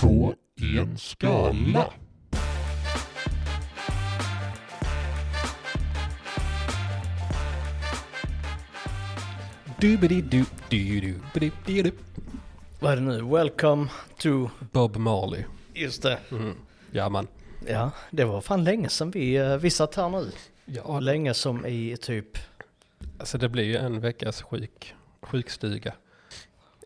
på en skala. Du-bi-di-du-du-du-bi-di-du. Vad är det nu? Welcome to... Bob Marley. Just det. Mm. Ja man. Ja, det var fan länge sedan vi, eh, vi satt här nu. Ja, Länge som i typ alltså det blir ju en veckas sjuk, sjukstuga.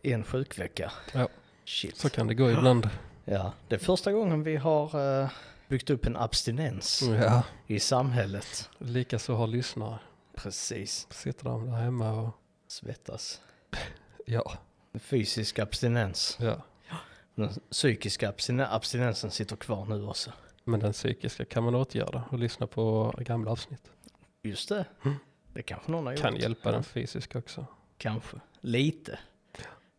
en sjukvecka. Ja. Shit. Så kan det gå ibland. Ja, det är första gången vi har eh, byggt upp en abstinens Ja, i samhället. likaså har lyssnare. Precis. Sitter de där hemma och Svettas. ja, Fysisk abstinens. ja. Den psykiska abstinen- abstinensen sitter kvar nu också. Men den psykiska kan man åtgärda och lyssna på gamla avsnitt. Just det. Mm. Det kanske någon har gjort. Kan hjälpa den fysiska också. Kanske. Lite.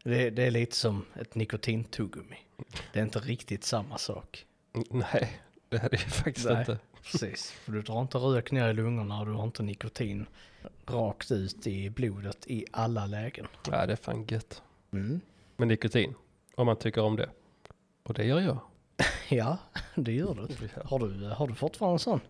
Det, det är lite som ett nikotintuggummi. Det är inte riktigt samma sak. Nej, det är det faktiskt Nej. inte. Precis. För du drar inte rök ner i lungorna och du har inte nikotin rakt ut i blodet i alla lägen. Nej, det är fan gött. Mm. Men nikotin, om man tycker om det. Och det gör jag. Ja, det gör du. Har du, har du fortfarande en sån?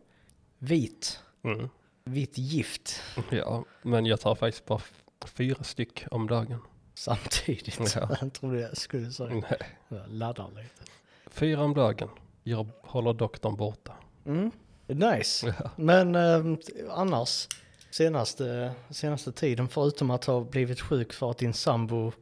Vit. Mm. Vitt gift. Ja, men jag tar faktiskt bara fyra styck om dagen. Samtidigt. Ja. Jag trodde jag skulle säga. Nej. Jag laddar lite. Fyra om dagen. Jag håller doktorn borta. Mm. Nice. Ja. Men eh, annars, senaste, senaste tiden, förutom att ha blivit sjuk för att din sambo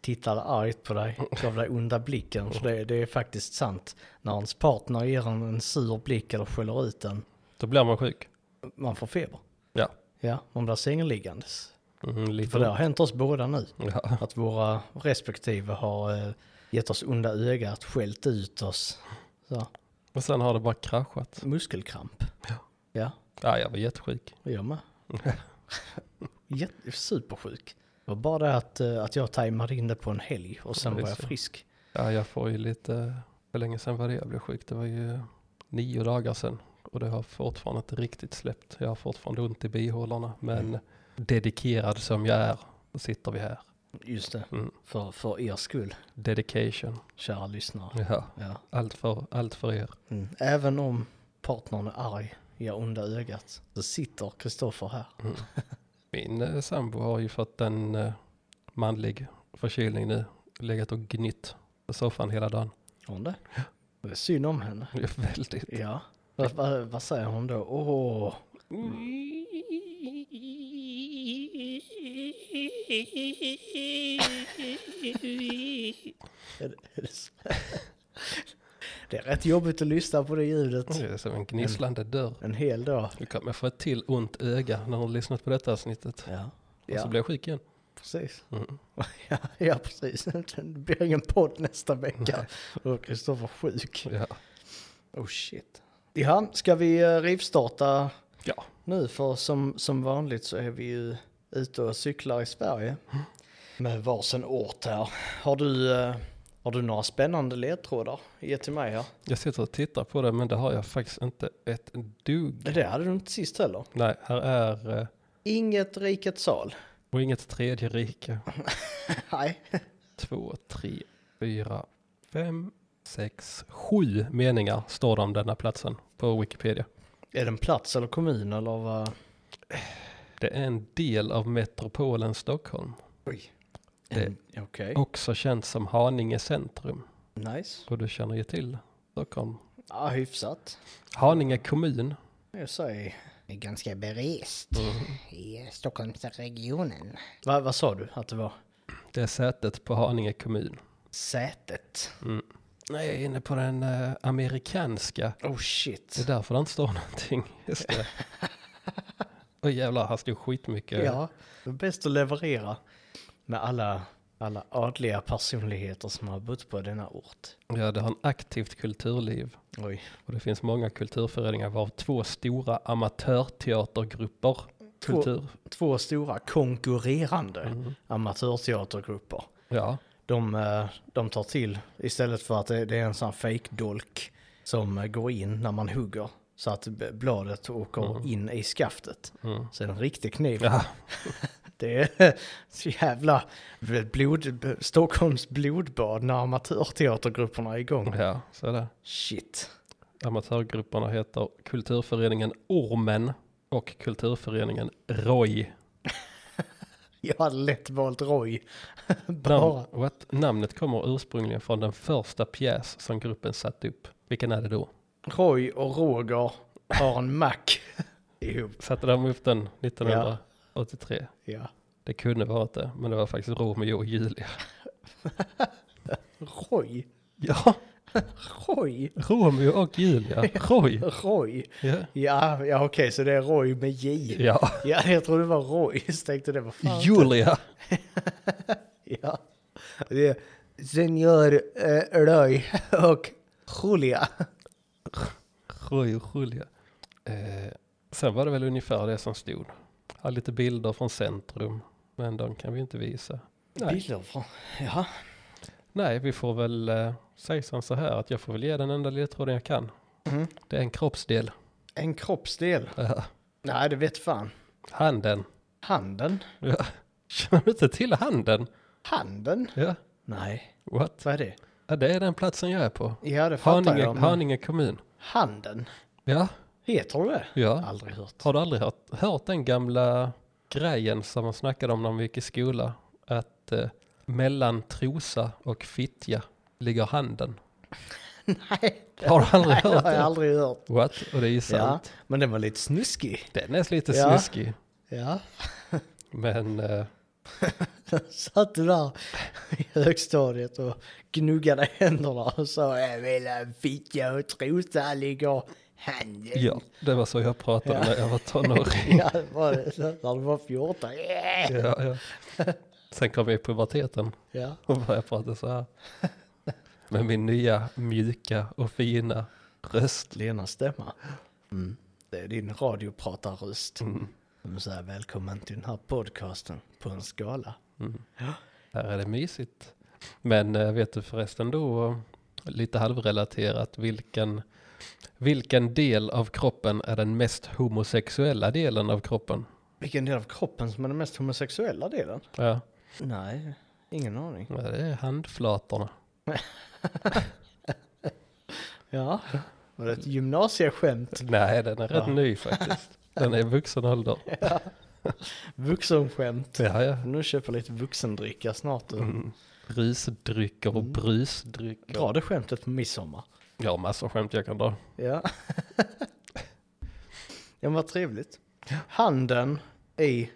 tittade argt på dig, gav dig onda blicken, för det, det är faktiskt sant. När ens partner ger en en sur blick eller skäller ut den, Då blir man sjuk. man får feber. Ja. Ja, man blir sängeliggandes. Mm. För det har hänt oss båda nu, Ja. att våra respektive har eh, gett oss onda ögat, skällt ut oss. Så, Och sen har det bara kraschat. muskelkramp. Ja. Ja, Ja, jag var jättesjuk. Jag med. Jätte, supersjuk. Det var bara det att, eh, att jag tajmade in det på en helg och sen Ja, var jag frisk. Ja, jag får ju lite... Hur länge sedan var det jag blev sjuk? Det var ju nio dagar sedan. Och det har fortfarande inte riktigt släppt. Jag har fortfarande ont i bihålorna. Men dedikerad som jag är, så sitter vi här. Just det, Mm. för, för er skull, Dedication. kära lyssnare. Ja, Ja. allt för, allt för er. Mm. Även om partnern är arg, ger onda ögat, så sitter Kristoffer här. Mm. Min eh, sambo har ju fått en eh, manlig förkylning nu. Legat och gnytt på soffan hela dagen. Har hon det? Det är synd om henne. Är väldigt. Ja. Vad, vad, vad säger hon då? Åh, är det, det, så? är rätt jobbigt att lyssna på det ljudet Det är som en gnisslande dörr. en hel dag. Du kommer få ett till ont öga när du har lyssnat på detta avsnittet. Ja, Och så ja blir jag sjuk igen. precis. Mm. Ja, ja, precis. Det blir ingen podd nästa vecka. Och Kristoffer sjuk. Ja. Oh shit. Ja, ska vi eh, rivstarta ja. nu? För som, som vanligt så är vi ju ute och cyklar i Sverige. Med varsin ort här. Har du, eh, har du några spännande ledtrådar? Ge till mig här. Jag sitter och tittar på det men det har jag faktiskt inte ett dugg. Det hade du inte sist heller. Nej, här är eh, Inget rikets sal. och inget tredje rike. Nej. Två, tre, fyra, fem, sex, sju meningar står det om denna platsen på Wikipedia. Är det en plats eller kommun eller vad? Det är en del av metropolen Stockholm. Oj. Det- En- Okej. Också känt som Haninge centrum. Nice. Och du känner ju till Stockholm. Ja, hyfsat. Haninge kommun. Jag säger. är ganska berest i Stockholmsregionen. Va, vad sa du att det var? Det är sätet på Haninge kommun. Sätet. Mm. Nej, jag är inne på den eh, amerikanska. Oh shit. Det är därför det inte står någonting. Just det. Oj jävlar, här stod skitmycket. Ja, det är bäst att leverera med alla, alla adliga personligheter som har bott på denna ort. ja, det har en aktivt kulturliv. Oj. Och det finns många kulturföreningar varav två stora amatörteatergrupper. Två- Kultur. Två stora konkurrerande Mm. amatörteatergrupper. Ja, De, eh, de tar till, istället för att det, det är en sån här fake-dolk som eh, går in när man hugger så att bladet åker Mm. in i skaftet. mm. Så är det en riktig kniv. ja. Det är så jävla blod, Stockholms blodbad när amatörteatergrupperna är igång. Ja, så är det. Shit. Amatörgrupperna heter Kulturföreningen Ormen och Kulturföreningen Roy. Jag hade lätt valt Roy. Bara. Namn, what? Namnet kommer ursprungligen från den första pjäs som gruppen satte upp. Vilken är det då? Roy och Roger har en mack ihop. Satte de upp den 1983? Ja. Det kunde varit det, men det var faktiskt Romeo och Julia. Roy. Ja, Roy. Romeo och Julia. Roy. Roy. Ja, Ja, ja okej, så det är Roy med J. ja. Ja, jag trodde det var Roy. Så tänkte det var fan. Julia. Ja. Det är Senior eh, Roy och Julia. Roy och Julia. Eh, sen var det väl ungefär det som stod. Jag har lite bilder från centrum, men de kan vi inte visa. Nej, Bilder från... Ja. Nej vi får väl eh, säga som så här att jag får väl ge den enda ledtråden jag kan. Mm. Det är en kroppsdel. En kroppsdel. Ja. Nej, det vet fan. Handen. Handen. Ja. Känner du inte till handen? Handen? Ja. Nej. What? Vad är det? Ja, det är den platsen jag är på. Ja, det fattar Haninge, jag. men- Haninge kommun. Handen? Ja, Heter du det? ja. Aldrig hört. Har du aldrig hört, hört den gamla grejen som man snackade om när man gick i skola? Att eh, mellan Trosa och Fittja ligger handen. Nej. Har du aldrig Nej, det hört har jag det? aldrig hört. What? Och det är ju Ja, sant. men den var lite snuskig. Den är lite Ja. snuskig. Ja. Men eh, Satt du där i högstadiet och gnuggade händerna och sa jag vill ha fitta och trosa ligger handen. ja, det var så jag pratade Ja. när jag var tonåring. Ja, det var det. När du var 14. Yeah. ja, ja. Sen kom jag i puberteten Ja. och började prata så här. Med min nya mjuka och fina röst. Lena stämma. Mm. Det är din radiopratarröst. Mm. Så här, välkommen till den här podcasten på en skala. Mm. Här är det mysigt. Men eh, vet du förresten då, lite halvrelaterat, vilken, vilken del av kroppen är den mest homosexuella delen av kroppen? Vilken del av kroppen som är den mest homosexuella delen? Ja, Nej, ingen aning. ja, det är handflatorna. Ja, var det ett gymnasieskämt? Nej, den är rätt Ja. ny faktiskt. Den är vuxen ålder. Vuxenskämt. Ja, ja. Nu köper lite vuxendricka snart. Mm. Rusdrycker och Mm. brusdrycker. Dra det skämtet på midsommar. Jag har massor skämt jag kan dra. Ja. ja, vad trevligt. Handen i...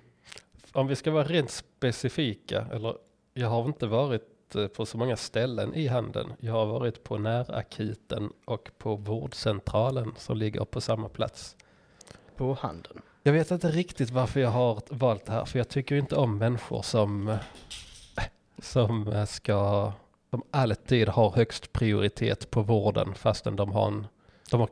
Om vi ska vara rent specifika, eller jag har inte varit eh, på så många ställen i handeln. Jag har varit på närakuten och på vårdcentralen som ligger på samma plats. På handen. Jag vet inte riktigt varför jag har valt det här, för jag tycker inte om människor som, som ska, som alltid har högst prioritet på vården fastän de har en, de har,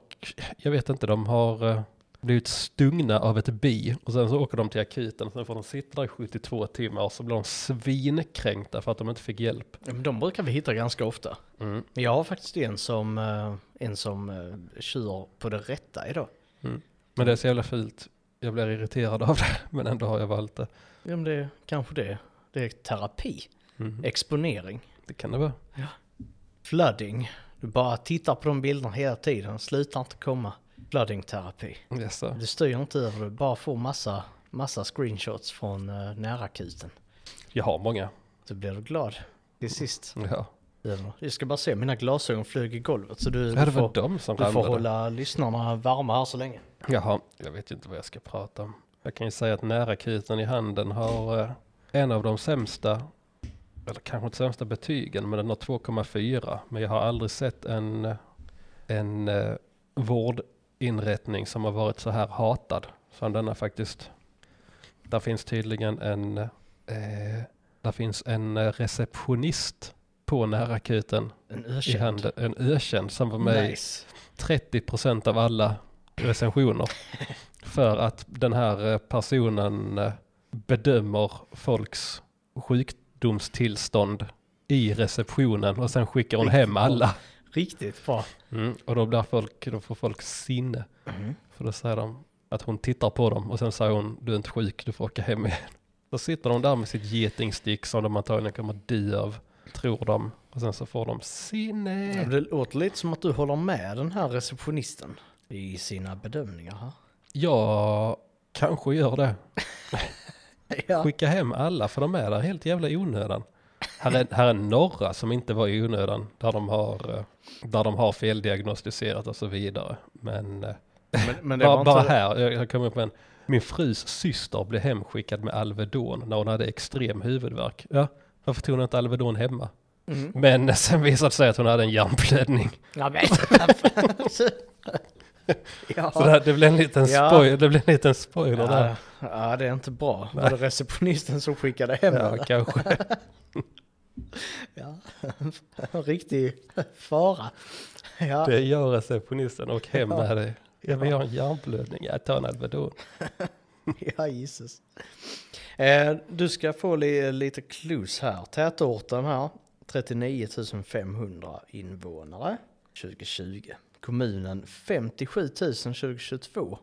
jag vet inte, de har eh, blivit stungna av ett bi och sen så åker de till akuten och sen får de sitta där i 72 timmar och så blir de svinkränkta för att de inte fick hjälp. Ja, men de brukar vi hitta ganska ofta. Mm. Jag har faktiskt en som, eh, en som eh, kör på det rätta idag. Men det är så jävla fult. Jag blir irriterad av det, men ändå har jag valt det. Ja, men det är kanske det. Det är terapi. Mm. Exponering. Det kan det vara. Flooding. Du bara tittar på de bilderna hela tiden. Slutar inte komma. Flooding-terapi. Yes. Du styr inte över det. Du bara får massa, massa screenshots från uh, närakuten. Jag har många. Så blir du glad till sist. Ja. Jag ska bara se, mina glasögon flög i golvet. Så du, Ja, du, får, du får hålla lyssnarna varma här så länge. Jaha, jag vet ju inte vad jag ska prata om. Jag kan ju säga att närakuten i handen har eh, en av de sämsta, eller kanske inte sämsta betygen, men den har 2,4. Men jag har aldrig sett en, en eh, vårdinrättning som har varit så här hatad som denna faktiskt. Där finns tydligen en, eh, där finns en eh, receptionist på närakuten En i ökänd. handen, en ökänd som var med Nice. 30% av alla recensioner. För att den här eh, personen eh, bedömer folks sjukdomstillstånd i receptionen och sen skickar hon Riktigt hem bra. alla. Riktigt bra. Mm, och då, blir folk, då får folk sinne. Mhm. För då säger de att hon tittar på dem och sen säger hon du är inte sjuk, du får åka hem igen. Då sitter de där med sitt getingstick som de antagligen kommer dö av, tror de. Och sen så får de sinne. Det låter lite som att du håller med den här receptionisten i sina bedömningar här. Jag kanske gör det. Ja. Skicka hem alla för de är där helt jävla i onödan. Här är, här är några som inte var i onödan. Där de har, eh, där de har feldiagnostiserat och så vidare. Men eh, Men, men det bara, var bara inte... här, jag, jag kommer upp med en. Min frus syster blev hemskickad med Alvedon när hon hade extrem huvudvärk. Ja, varför tog hon inte Alvedon hemma? Mm. Men sen visade det sig att hon hade en hjärnblödning. Ja, men... ja. Så det, det blev en liten, Ja. spoil, det blev en liten spoiler där. Ja, ja, det är inte bra. Var det receptionisten som skickade hem Ja, henne? kanske. Ja, en riktig fara. Ja, Det gör receptionisten och hem Ja. med det. Jag vill ha en hjärnblödning, jag tar en Alvedon. ja Jesus. Eh, du ska få li, lite clues här. Tätorten här, 39 500 invånare 2020. Kommunen 57 000 2022.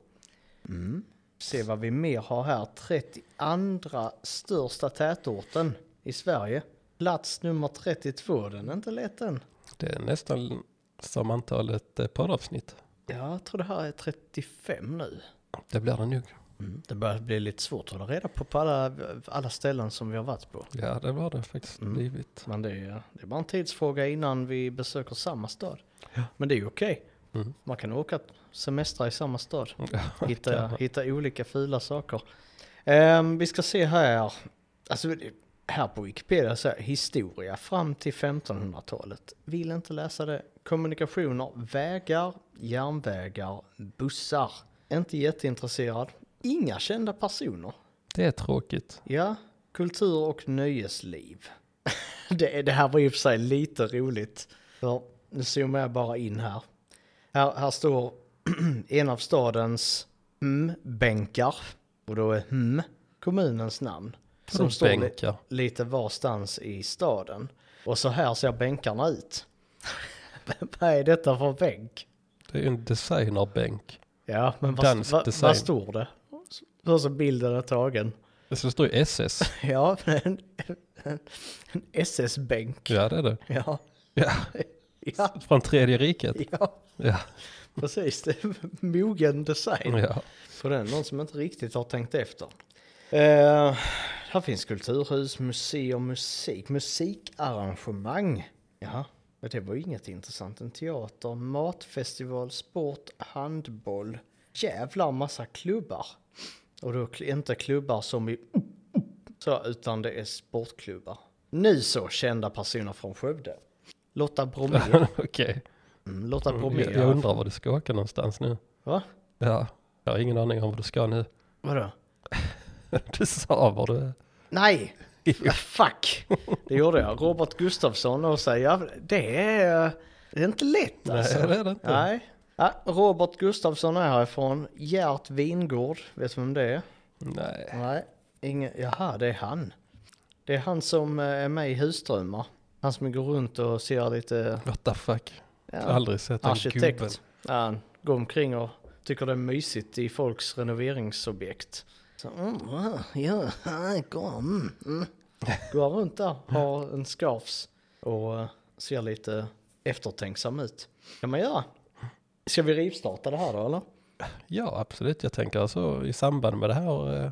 Mm. Se vad vi mer har här. 32 största tätorten i Sverige. Plats nummer 32, den är inte lätt den. Det är nästan som antalet eh, poddavsnitt. Ja, jag tror det här är 35 nu. Det blir det nog. Mm. Det börjar bli lite svårt att hålla reda på på alla, alla ställen som vi har varit på. Ja, det var det faktiskt Mm. blivit. Men det är, det är bara en tidsfråga innan vi besöker samma stad. Ja. Men det är ju okej. Mm. Man kan åka semestra i samma stad. Ja, Hitta, hitta olika fula saker. Ehm, vi ska se här. Alltså, här på Wikipedia så här, historia fram till 1500-talet. Vill inte läsa det. Kommunikationer, vägar, järnvägar, bussar. Inte jätteintresserad. Inga kända personer. Det är tråkigt. Ja, kultur och nöjesliv. det, det här var och för sig lite roligt. För nu zoomar jag bara in här. Här, här står en av stadens mm-bänkar. Och då är mm kommunens namn. Som står li, bänkar. lite varstans i staden. Och så här ser bänkarna ut. Vad är detta för bänk? Det är ju en designerbänk. Ja, men vad, vad, vad står det? Hur så bilden är tagen. Så det står ju SS. Ja, en, en, en SS-bänk. Ja, det är det. Ja, Ja, ja, från tredje riket. ja, Ja, precis. Det är mogen design ja. på den. Någon som inte riktigt har tänkt efter. Eh, här finns kulturhus, museum, musik, musikarrangemang. Ja, det var ju inget intressant. En teater, matfestival, sport, handboll. Jävlar massa klubbar. Och då inte klubbar som i så, utan det är sportklubbar. Nu så kända personer från Skövde. Lotta Bromé. Okej. Mm, Lotta Bromé. Jag, jag undrar var du ska åka någonstans nu. Va? Ja, jag har ingen aning om var du ska nu. Vadå? Du sa var du är. Nej! Ah, Fuck! Det gjorde jag. Robert Gustafsson och säga det är, det är inte lätt alltså. Nej, det är det inte. Nej. Ja, Robert Gustafsson är härifrån. Gert Vingård, vet du vem det är? Nej. Nej, ingen, jaha det är han. Det är han som eh, är med i Husdrömmar. Han som går runt och ser lite What the fuck. ja, aldrig sett den gubben. arkitekt. Ja, han går omkring och tycker det är mysigt i folks renoveringsobjekt. Så, mm, ja, kom. Mm. Går runt där, har en scarfs och eh, ser lite eftertänksam ut. kan man göra. Ska vi rivstarta det här då eller? Ja, absolut. Jag tänker alltså i samband med det här eh,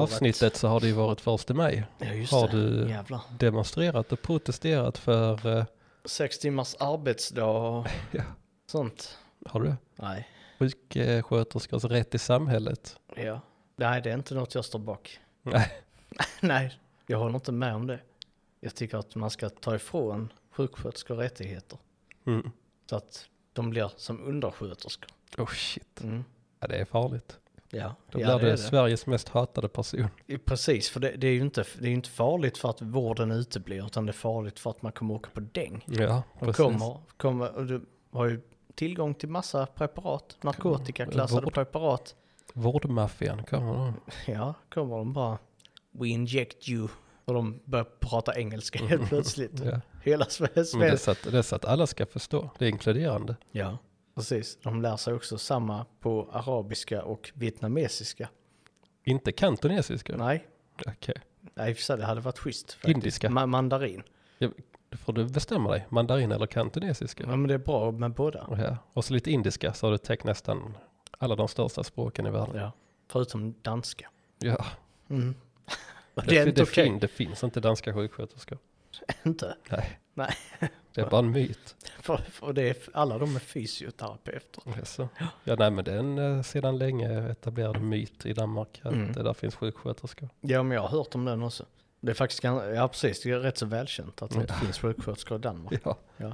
avsnittet så har det ju varit första maj. Ja Har du- jävlar. Demonstrerat och protesterat för, eh, Sex timmars arbetsdag och Ja. sånt. har du det? Nej. Sjuksköterskors rätt i samhället. Ja. Nej, det är inte något jag står bak. Nej. Nej, jag håller inte med om det. Jag tycker att man ska ta ifrån sjuksköterskor rättigheter. Mm. Så att de blir som undersköterskor. Oh shit. Mm. Ja, det är farligt. Ja, Då ja blir det, är Sveriges mest hatade person. Precis, för det, det är ju inte, det är inte farligt för att vården uteblir, utan det är farligt för att man kommer åka på däng. Ja, De precis. kommer, kommer, och du har ju tillgång till massa preparat, narkotikaklassade Vård. preparat. Vårdmaffian kommer de. Ja, kommer de bara We inject you. Och de börjar prata engelska helt plötsligt. Ja. Hela Sverige. Det är, så att, det är så att alla ska förstå. Det är inkluderande. Ja, precis. De lär sig också samma på arabiska och vietnamesiska. Inte kantonesiska? Nej, Okej. Nej, i och för det hade varit schysst. faktiskt. Indiska. Ma- mandarin. Då får du bestämma dig. Mandarin eller kantonesiska. Ja, men det är bra med båda. Ja. Och så lite indiska så har du täckt nästan alla de största språken i världen. Ja. Förutom danska. Ja, Mm. Det, det det, okej. fin, det finns inte danska sjuksköterskor. Inte. Nej. Nej. Det är bara en myt. För, för det är, alla de är fysioterapeuter. Jaså? Ja, nej men det är en eh, sedan länge etablerad myt i Danmark att Mm. det där finns sjuksköterskor. Ja, men jag har hört om den också. Det är faktiskt ja precis, det är rätt så välkänt att det inte Ja. finns sjuksköterskor i Danmark. Ja. Ja.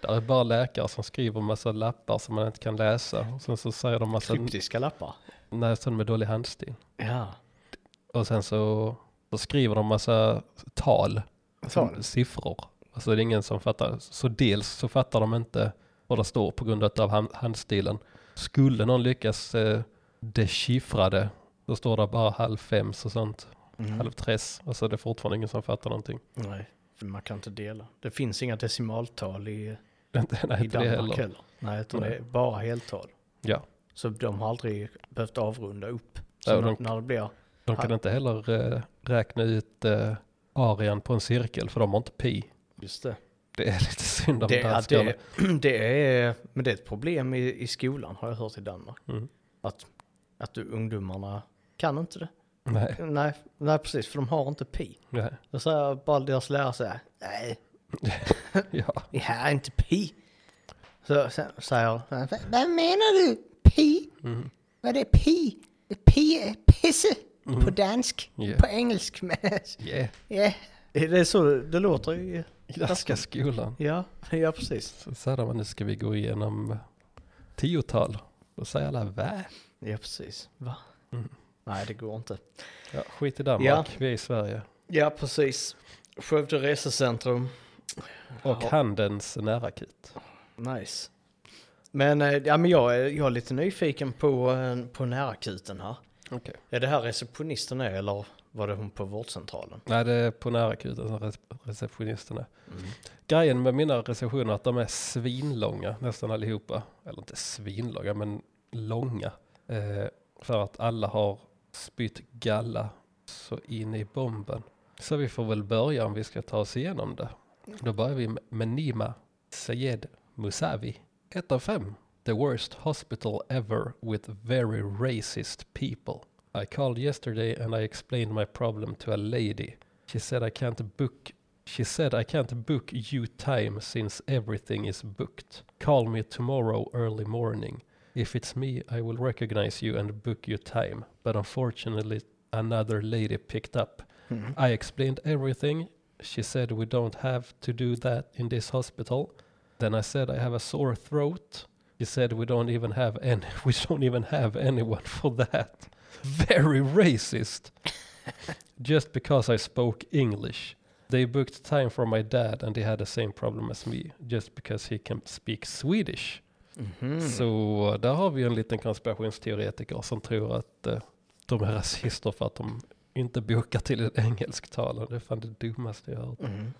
Där är bara läkare som skriver massa lappar som man inte kan läsa. Och sen så säger de massa, Kryptiska lappar. nej, sån med dålig handstil. Ja. Och sen så, så skriver de massa tal, alltså siffror. Alltså det är ingen som fattar. Så dels så fattar de inte vad det står på grund av hand, handstilen. Skulle någon lyckas eh, dechiffra det, då står det bara halv fem och sånt. Mm. Halv tres. Alltså det är fortfarande ingen som fattar någonting. Nej, för man kan inte dela. Det finns inga decimaltal i, nej, i Danmark heller. heller. Nej, utan det är bara heltal. Ja. Så de har aldrig behövt avrunda upp. Så Ja, de- när det blir, De kan inte heller eh, räkna ut eh, arean på en cirkel för de har inte pi. just det. Det är lite synd om Det, danskarna. det, det är, men det är ett problem i, i skolan har jag hört i Danmark. Mm. Att, att du, ungdomarna kan inte det. Nej, Nej, nej, precis, för de har inte pi. nej. Då säger bara deras lärare så här, nej, Ja. det här är inte pi. Så säger jag, "Va- vad menar du? Pi? Mm. Vad är pi? Pi är pisse på dansk, Yeah. på engelsk. Yeah. ja, det är så det låter i, danska skolan. ja, ja precis. Så säger man nu ska vi gå igenom eh, tiotal. Då säger alla va? Ja, precis. Va? Mm. Nej, det går inte. Ja, skit i Danmark, Ja. vi är i Sverige. Ja, precis. Skövde resecentrum. Och Ja. Handens närakut. Nice. Men, eh, ja, men jag, är, jag är lite nyfiken på, eh, på närakuten här. Okej. Är det här receptionisten är eller var det hon på vårdcentralen? Nej, det är på närakuten som rece- receptionisten är. Grejen med mina recensioner är att de är svinlånga nästan allihopa. Eller inte svinlånga men långa. Eh, för att alla har spytt galla så in i bomben. Så vi får väl börja om vi ska ta oss igenom det. Då börjar vi med- med Nima Sayed Musavi. 1 av 5. The worst hospital ever with very racist people. I called yesterday and I explained my problem to a lady. She said I can't book She said I can't book you time since everything is booked. Call me tomorrow early morning. If it's me, I will recognize you and book your time. But unfortunately, another lady picked up. Mm. I explained everything. She said we don't have to do that in this hospital. Then I said I have a sore throat. She said we don't even have any we don't even have anyone for that. Very racist. Just because I spoke English. They booked time for my dad and he had the same problem as me just because he can speak Swedish. Mhm. Så där har vi en liten konspirationsteoretiker som tror att eh, de är rasister för att de inte bokar till en engelsktalande. Det är fan det dummaste jag har hört. Mhm.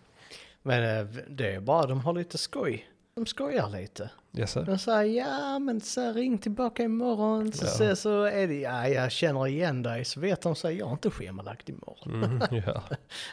Men eh, det är bara de har lite skoj. De skojar lite. Yes, sir. De säger ja men så ring tillbaka imorgon så, Ja. så, så är det ja jag känner igen dig så vet de så jag har inte schemalagt imorgon. Mm, ja,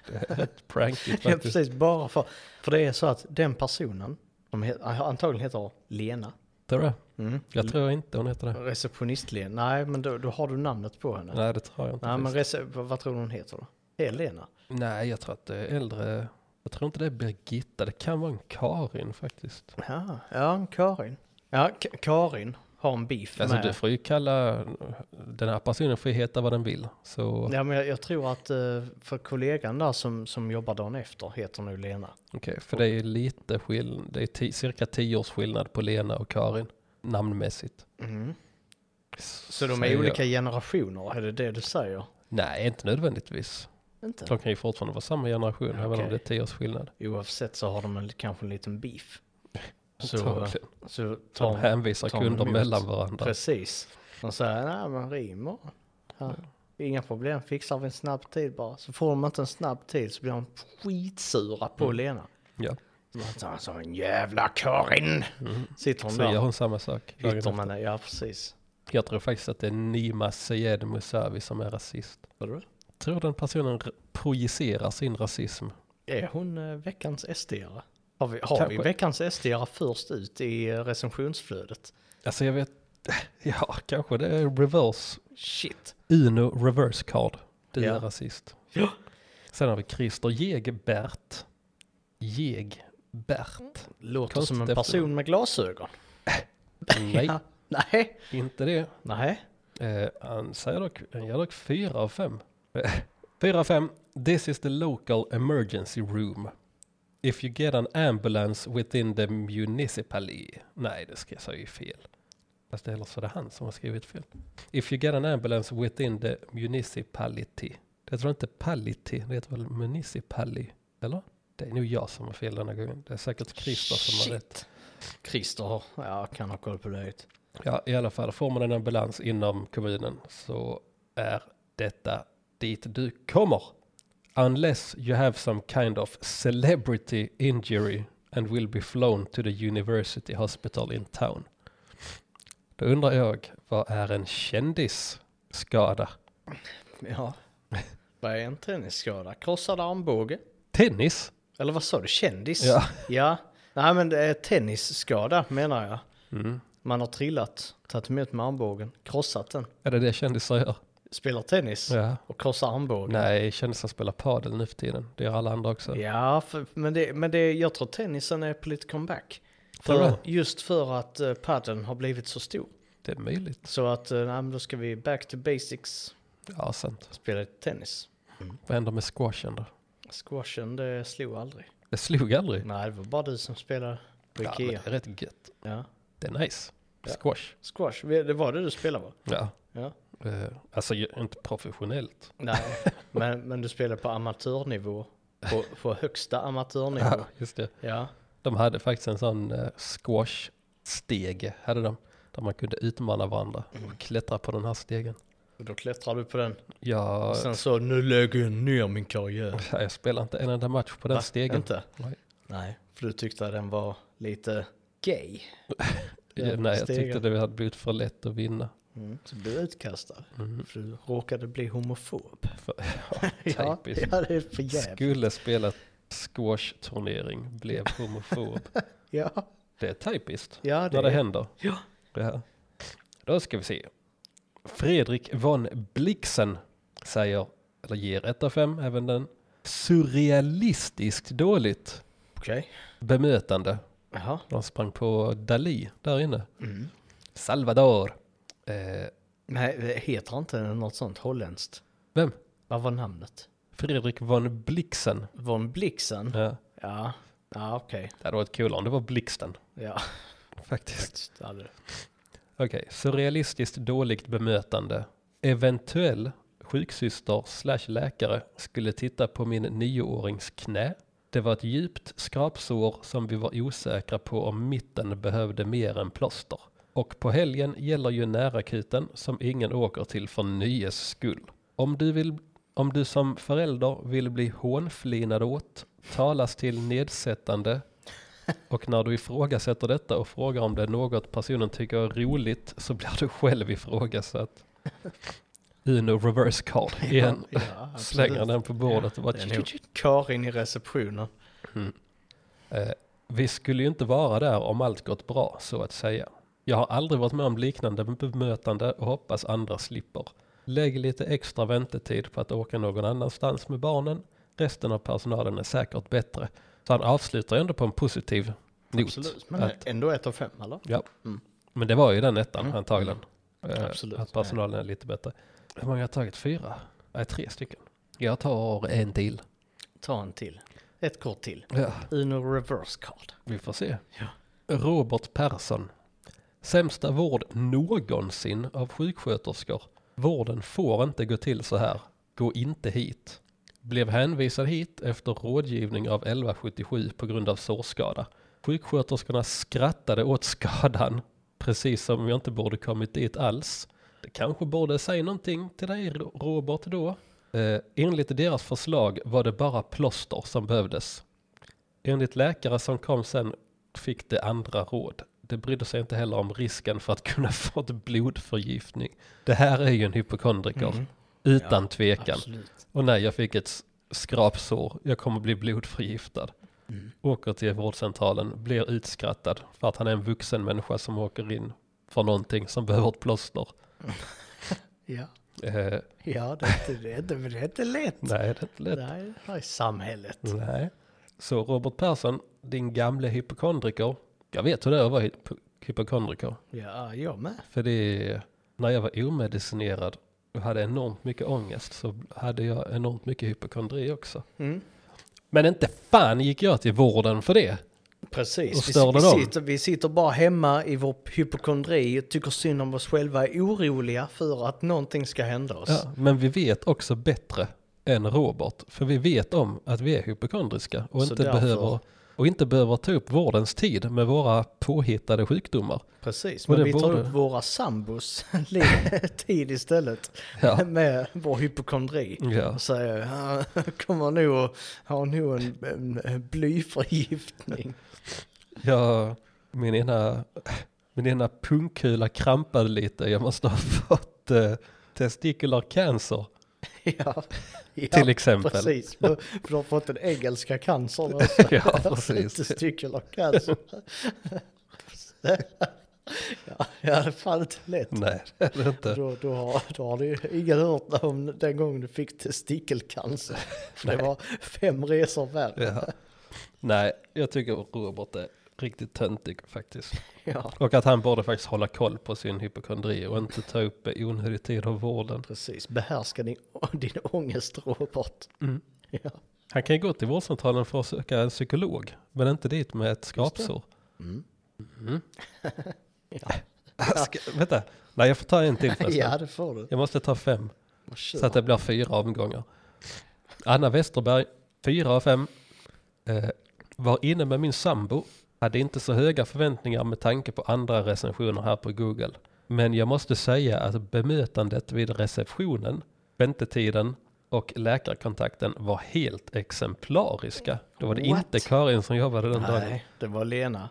det är rätt prankigt Ja faktiskt. precis bara för, för det är så att den personen, som he, antagligen heter Lena. Tror du? Mm. Jag tror inte hon heter det. Receptionist-Lena, nej men då, då har du namnet på henne. Nej, Nej, det tror jag inte. men rece, vad, vad tror du hon heter då? Helena? Nej, jag tror att det är äldre. Jag tror inte det är Birgitta. Det kan vara en Karin faktiskt. Ja, ja Karin. Ja, K- Karin har en beef Alltså med... du får ju kalla, den här personen får ju heta vad den vill. Så Ja men jag, jag tror att eh, för kollegan där som, som jobbar dagen efter heter nu Lena. okej, för det är lite skillnad. Det är cirka tio års skillnad på Lena och Karin namnmässigt. Mm. Så de Säger är olika jag. generationer, är det det du säger? Nej, inte nödvändigtvis. Inte? De kan ju fortfarande vara samma generation, även om det är tio års skillnad. Oavsett så har de en, kanske en liten beef. Så, så De tar hänvisar tar de kunder mellan varandra. Precis. De säger, nej men imorgon. Ja. Inga problem, fixar vi en snabb tid bara. Så får de inte en snabb tid så blir de skitsura på Mm. Lena. Ja. Så en jävla Karin! Mm. Sitter hon Så gör där, hon samma sak. hittar man ja precis. Jag tror faktiskt att det är Nima Sayed Musavi som är rasist. Vad du? Tror den personen projicerar sin rasism. Är hon eh, veckans SD-are? Har vi, har vi veckans SD-are först ut i eh, recensionsflödet? Alltså jag vet, ja kanske det är reverse, Shit. Uno reverse card. Du Ja. är rasist. Ja. Sen har vi Christer Jegbert. Jegbert. Låter Konstigt som en person med glasögon. Nej, Ja. Nej. inte det. Nej. Eh, han säger dock, han ger dock fyra av fem. Eh, Fyra av fem. This is the local emergency room. If you get an ambulance within the municipality. Nej, det ska jag säga fel. Fast det är så det är han som har skrivit fel. If you get an ambulance within the municipality. Det tror jag inte pality, det heter väl municipality? Eller? Det är nog jag som har fel denna gången. Det är säkert Christer som har rätt. Christer ja, kan ha koll på det. Ja, i alla fall får man en ambulans inom kommunen så är detta dit du kommer. Unless you have some kind of celebrity injury and will be flown to the university hospital in town. Då undrar jag, vad är en kändisskada? Ja. Vad är en tennisskada? Krossad armbåge? Tennis? Eller vad sa du? Kändis? Ja. Ja. Nej men det är tennisskada menar jag. Mm. Man har trillat, tagit emot med armbågen, krossat den. Är det det kändisar gör? Spelar tennis Ja. och krossar armbågen. Nej, kändisar spelar padel nu för tiden. Det gör alla andra också. Ja, för, men, det, men det, jag tror tennisen är på lite comeback. För, just för att uh, padden har blivit så stor. Det är möjligt. Så att uh, nej, men då ska vi back to basics, Ja, sant. spela lite tennis. Vad händer med squashen då? Squashen det slog aldrig. Det slog aldrig. Nej, det var bara du som spelade på Ja, men Ikea. det är rätt gött. Ja. Det är nice. Ja. Squash. Squash, det var det du spelade va? Ja. Ja. Eh, alltså inte professionellt. Nej, men, men du spelade på amatörnivå. På, på högsta amatörnivå. Ja, just det. Ja. De hade faktiskt en sån uh, squash-stege, hade de. Där man kunde utmana varandra och klättra på den här stegen. Och då klättrar du på den. Jag, Och sen så, nu lägger jag ner min karriär. jag spelar inte en enda match på den Va? stegen. Inte? Nej. Nej, för du tyckte att den var lite gay. Ja, nej, jag stegen. tyckte det hade blivit för lätt att vinna. Mm. Så du utkastad. Mm. För du råkade bli homofob. Ja, typiskt. ja, det är för jävligt. Skulle spela squash-turnering, blev homofob. Ja, Det är typiskt. ja det, när det är- händer. Ja. Ja. Då ska vi se. Fredrik von Blixen säger, eller ger 1 av 5, även den. Surrealistiskt dåligt Okej. bemötande. Jaha. De sprang på Dali där inne. Mm. Salvador. Eh, Nej, heter inte något sånt holländskt? vem? Vad var namnet? Fredrik von Blixen. Von Blixen? Ja. Ja, ja okej. Det hade varit kul om det var Blixten. Ja, Faktiskt. faktiskt. Okej, surrealistiskt dåligt bemötande. Eventuell sjuksyster slash läkare skulle titta på min nioårings knä. Det var ett djupt skrapsår som vi var osäkra på om mitten behövde mer än plåster. Och på helgen gäller ju närakuten som ingen åker till för nöjes skull. Om du, vill, om du som förälder vill bli hånflinad åt, talas till nedsättande och när du ifrågasätter detta och frågar om det är något personen tycker är roligt så blir du själv ifrågasatt. Uno reverse card igen. Ja, Slänger absolut. den på bordet och bara Karin i receptionen. Eh, vi skulle ju inte vara där om allt gått bra, så att säga. Jag har aldrig varit med om liknande bemötande och hoppas andra slipper. Lägg lite extra väntetid på att åka någon annanstans med barnen. Resten av personalen är säkert bättre. Så han avslutar ändå på en positiv not. Absolut. Men Att, ändå ett av fem eller? ja. Mm. Men det var ju den ettan Mm. antagligen. Eh, Absolut. Att personalen är lite bättre. Hur många har jag tagit? Fyra? Nej, tre stycken. Jag tar en till. Ta en till. Ett kort till. Ja. Uno reverse card. Vi får se. Ja. Robert Persson. Sämsta vård någonsin av sjuksköterskor. Vården får inte gå till så här. Gå inte hit. Blev hänvisad hit efter rådgivning av 1177 på grund av sårskada. Sjuksköterskorna skrattade åt skadan. Precis som jag inte borde kommit dit alls. Det kanske borde säga någonting till dig Robert då. Eh, enligt deras förslag var det bara plåster som behövdes. Enligt läkare som kom sen fick det andra råd. Det brydde sig inte heller om risken för att kunna få ett blodförgiftning. Det här är ju en hypokondriker. Mm. utan Ja, tvekan. Absolut. Och nej, jag fick ett skrapsår, jag kommer bli blodförgiftad. Mm. Åker till vårdcentralen, blir utskrattad för att han är en vuxen människa som åker in för någonting som behöver ett plåster. Ja, Eh, ja det, är inte, det, är inte, det är inte lätt. nej, det är inte lätt. Nej, det är samhället. Nej. Så Robert Persson, din gamle hypokondriker. Jag vet hur det är att vara hyp- hypokondriker. Ja, jag med. För det när jag var omedicinerad och hade enormt mycket ångest så hade jag enormt mycket hypokondri också. Mm. Men inte fan gick jag till vården för det. Och Precis, vi, vi, sitter, vi sitter bara hemma i vår hypokondri, tycker synd om oss själva, är oroliga för att någonting ska hända oss. Ja, men vi vet också bättre än Robert. För vi vet om att vi är hypokondriska och, Så inte, därför- behöver, och inte behöver ta upp vårdens tid med våra påhittade sjukdomar. Precis, Och men vi tar borde- upp våra sambos tid istället Ja. med vår hypokondri. Ja. Och säger, han kommer nog att ha nog en, en, blyförgiftning. Ja, min ena, min ena pungkula krampade lite. Jag måste ha fått eh, testicular cancer ja, ja, till exempel. precis. För, för du har fått den engelska cancern också. Ja, precis. Testicular cancer. ja, ja, det är fan inte lätt. Nej, det är det inte. Då, då, har, då har du ingen hört om den gången du fick testikelcancer. För det var fem resor värre. Ja. Nej, jag tycker Robert är riktigt töntig faktiskt. Ja, Och att han borde faktiskt hålla koll på sin hypokondri och inte ta upp onödig tid av vården. precis. Behärska din, din ångest, Robert. Mm. Ja. Han kan ju gå till vårdcentralen för att söka en psykolog, men inte dit med ett skrapsår. Mm. Mm. Ja. Ska, vänta, nej jag får ta en till förresten. ja, det får du. Jag måste ta fem. Så att det blir fyra omgångar. Anna Westerberg, fyra av fem. Eh, var inne med min sambo. Hade inte så höga förväntningar med tanke på andra recensioner här på Google. Men jag måste säga att bemötandet vid receptionen, väntetiden och läkarkontakten var helt exemplariska. Då var det What? inte Karin som jobbade den dagen. Nej, det var Lena.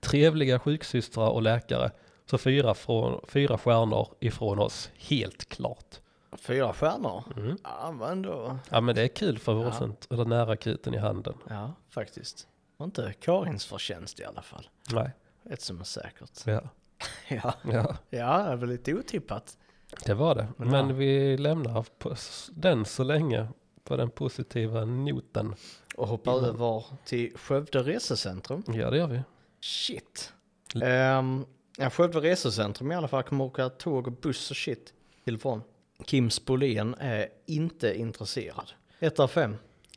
Trevliga sjuksystrar och läkare. Så fyra, från, fyra stjärnor ifrån oss, helt klart. Fyra stjärnor. Mm. Ja, men då. Ja men det är kul för Ja. vårdcent, eller nära akuten i handen. Ja, faktiskt. Var inte Karins förtjänst i alla fall. Nej, Ett som är säkert. ja, Ja, ja, ja det var lite otippat. det var det. Men Men ja. vi lämnar den så länge på den positiva noten. Och hoppa Innan. över till Skövde Resecentrum. Ja det gör vi. Shit. L- Um, ja, Skövde Resecentrum i alla fall kommer åka tåg och buss och shit till och från. Kim Spolén är inte intresserad. Ett av fem.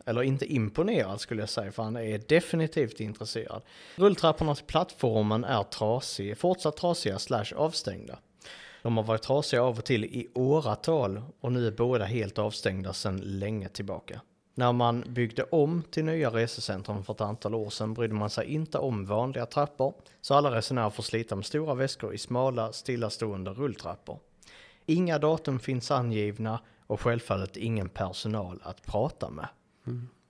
Eller inte imponerad skulle jag säga, för han är definitivt intresserad. Rulltrapporna till plattformen är trasiga, fortsatt trasiga slash avstängda. De har varit trasiga av och till i åratal och nu är båda helt avstängda sedan länge tillbaka. När man byggde om till nya resecentrum för ett antal år sedan brydde man sig inte om vanliga trappor, så alla resenärer får slita med stora väskor i smala, stillastående rulltrappor. Inga datum finns angivna och självfallet ingen personal att prata med.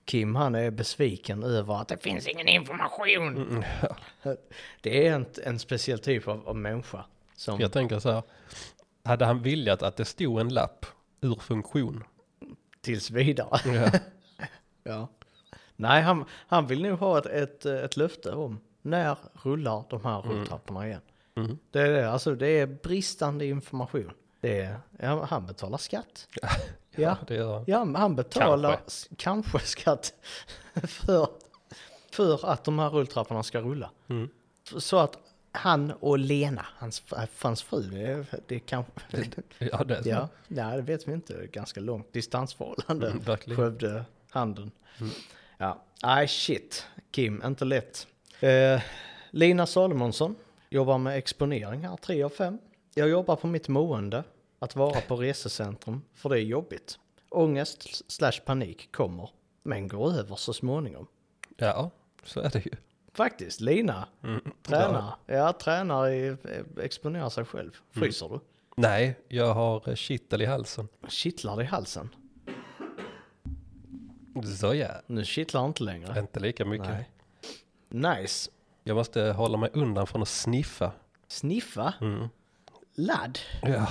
Kim han är besviken över att det finns ingen information. Mm, ja. Det är en, en speciell typ av, av människa. Som, Jag tänker så här, hade han viljat att det stod en lapp ur funktion? tills vidare. Ja. Ja. Nej, han, han vill nog ha ett, ett, ett löfte om när rullar de här rulltrapporna igen. Mm. Det är alltså det är bristande information. Det är, ja, han betalar skatt. Ja, gör han. ja men han betalar kanske, kanske skatt för, för att de här rulltrapporna ska rulla. Mm. Så att han och Lena, hans, hans fru, det, det kanske... Ja, det är så. Ja, nej, det vet vi inte. Ganska långt distansförhållande. Mm, verkligen. Skövde handen. Mm. Ja, nej shit. Kim, inte lätt. Eh, Lina Salomonsson jobbar med exponering här, 3 av 5. Jag jobbar på mitt mående, att vara på resecentrum, för det är jobbigt. Ångest slash panik kommer, men går över så småningom. Ja, så är det ju. Faktiskt, Lina, Mm. tränar. Ja, tränar i, eh, exponerar sig själv. Fryser du? Nej, jag har eh, kittel i halsen. Kittlar i halsen? Så ja, Nu kittlar inte längre. inte lika mycket. Nej. Nice. Jag måste hålla mig undan från att sniffa. Sniffa. Mm. Ladd. Ja.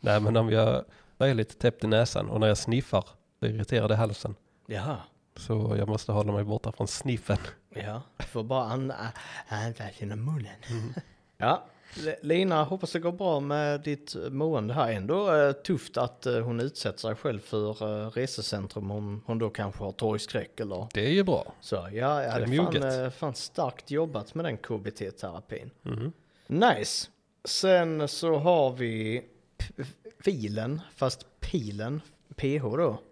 Nej men om jag, Jag är lite täppt i näsan och när jag sniffar så irriterar det halsen. Jaha. Så jag måste hålla mig borta från sniffen. Ja, får bara andas genom munnen. Ja, L- Lina, hoppas det går bra med ditt mående här. Ändå eh, tufft att eh, hon utsätter sig själv för eh, resecentrum om hon då kanske har torgskräck eller Det är ju bra. så. Ja, ja det är är fan, fan starkt jobbat med den KBT-terapin. Mhm. Nice. Sen så har vi filen, fast pilen, PH då,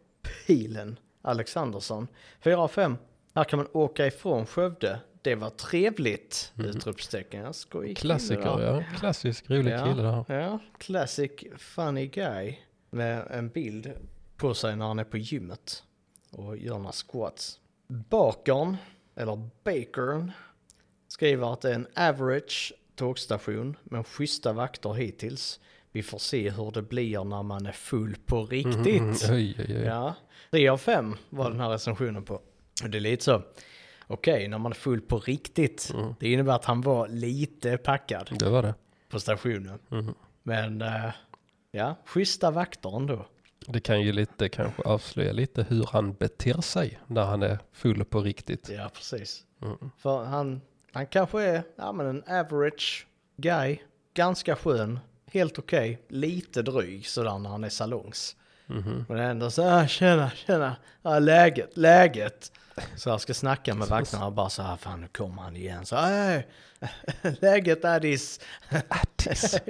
pilen Alexandersson. 4 av 5. Här kan man åka ifrån Skövde. Det var trevligt! Utropstecken. Jag skojar. kille Klassiker, ja. Klassisk rolig kille där. Ja, classic funny guy. Med en bild på sig när han är på gymmet och gör några squats. Bakern, eller Bakern, skriver att det är en average tågstation men schyssta vakter hittills. Vi får se hur det blir när man är full på riktigt. Mm, oj, oj, oj. Ja, 3 av 5 var den här recensionen på. Det är lite så, okej, när man är full på riktigt, Mm. det innebär att han var lite packad Det var det. på stationen. Mhm. Men eh, ja, schyssta vakter ändå. Det kan ju lite kanske avslöja lite hur han beter sig när han är full på riktigt. Ja, precis. Mm. För han, han kanske är ja, men en average guy, ganska skön, helt okej, lite dryg sådär när han är salongs. Mhm. Men ändå så här, tjena, tjena, ja, läget, läget. Så jag ska snacka med vakterna och bara så här, fan nu kommer han igen. Så här, läget Addis. Attis.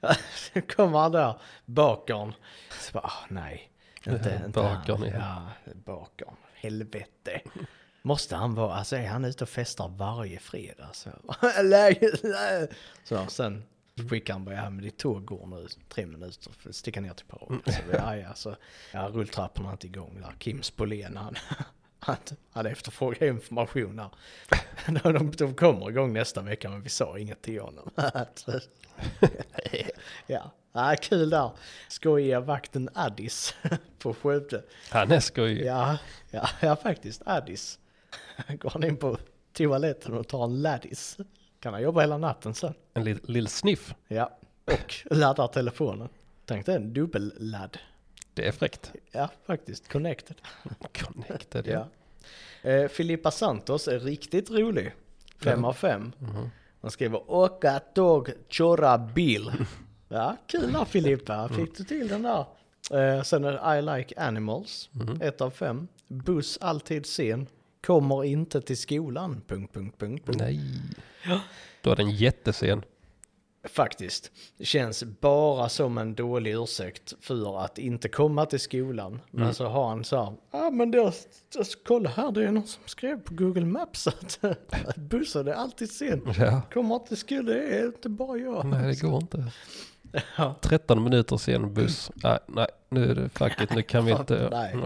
Ja, Nu kommer han där, bakern. Så bara, ah, nej. Inte, inte Bakern han. igen. Ja, bakern. Helvete. Måste han vara, alltså är han ute och festar varje fredag? Så, läget, så sen skickar han bara, ja men ditt tåg går nu tre minuter, för att sticka ner till perrongen. Så vi, ja, ja, så, ja, rulltrapporna är inte igång där. Kim Spolén, han, han hade efterfrågat information där. De, de, de kommer igång nästa vecka, men vi sa inget till honom. Ja, ja, kul där. Skojiga vakten Addis på Skövde. Han är skojig. Ja, ja, ja faktiskt. Addis. Går han in på toaletten och tar en laddis. Kan han jobba hela natten sen. En lill, lill sniff. Ja, och laddar telefonen. Tänk dig en dubbelladd. Det är fräckt. Ja, faktiskt. Connected. Connected. Ja. Eh, Filippa Santos är riktigt rolig. Fem Ja. av fem. Mhm. Han skriver åka tåg, köra bil. Ja, kul där Filippa. Fick du till den där? Eh, sen är det I like animals. Mhm. Ett av fem. Buss alltid sen. Kommer inte till skolan. Punkt, punkt, punkt, punkt. Nej. Då är den jättesen. Faktiskt. Det känns bara som en dålig ursäkt för att inte komma till skolan. Men Mm. så har han så här, ja ah, men då, då, kolla här det är någon som skrev på Google Maps att, att bussen är alltid sen. Ja. Kommer inte till skolan, det är inte bara jag. Nej, det går inte. Ja. 13 minuter sen buss. Nej, nej, nu är det facket. Nu kan vi inte. nej.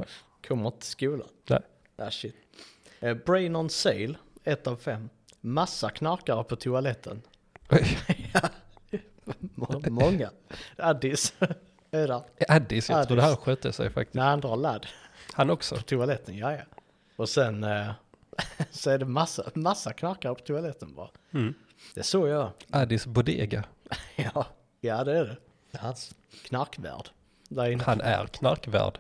Kommer inte till skolan. Nej. Ah, shit. Eh, Brain on sale, ett av fem. Massa knarkare på toaletten. Många. Addis. Addis, jag trodde han skötte sig faktiskt. När han drar ladd. Han också. på toaletten, ja ja. Och sen eh, så är det massa, massa knarkare på toaletten bara. Mm. Det såg jag. Addis Bodega. Ja, ja det är det. Hans inne. Han är knarkvärd.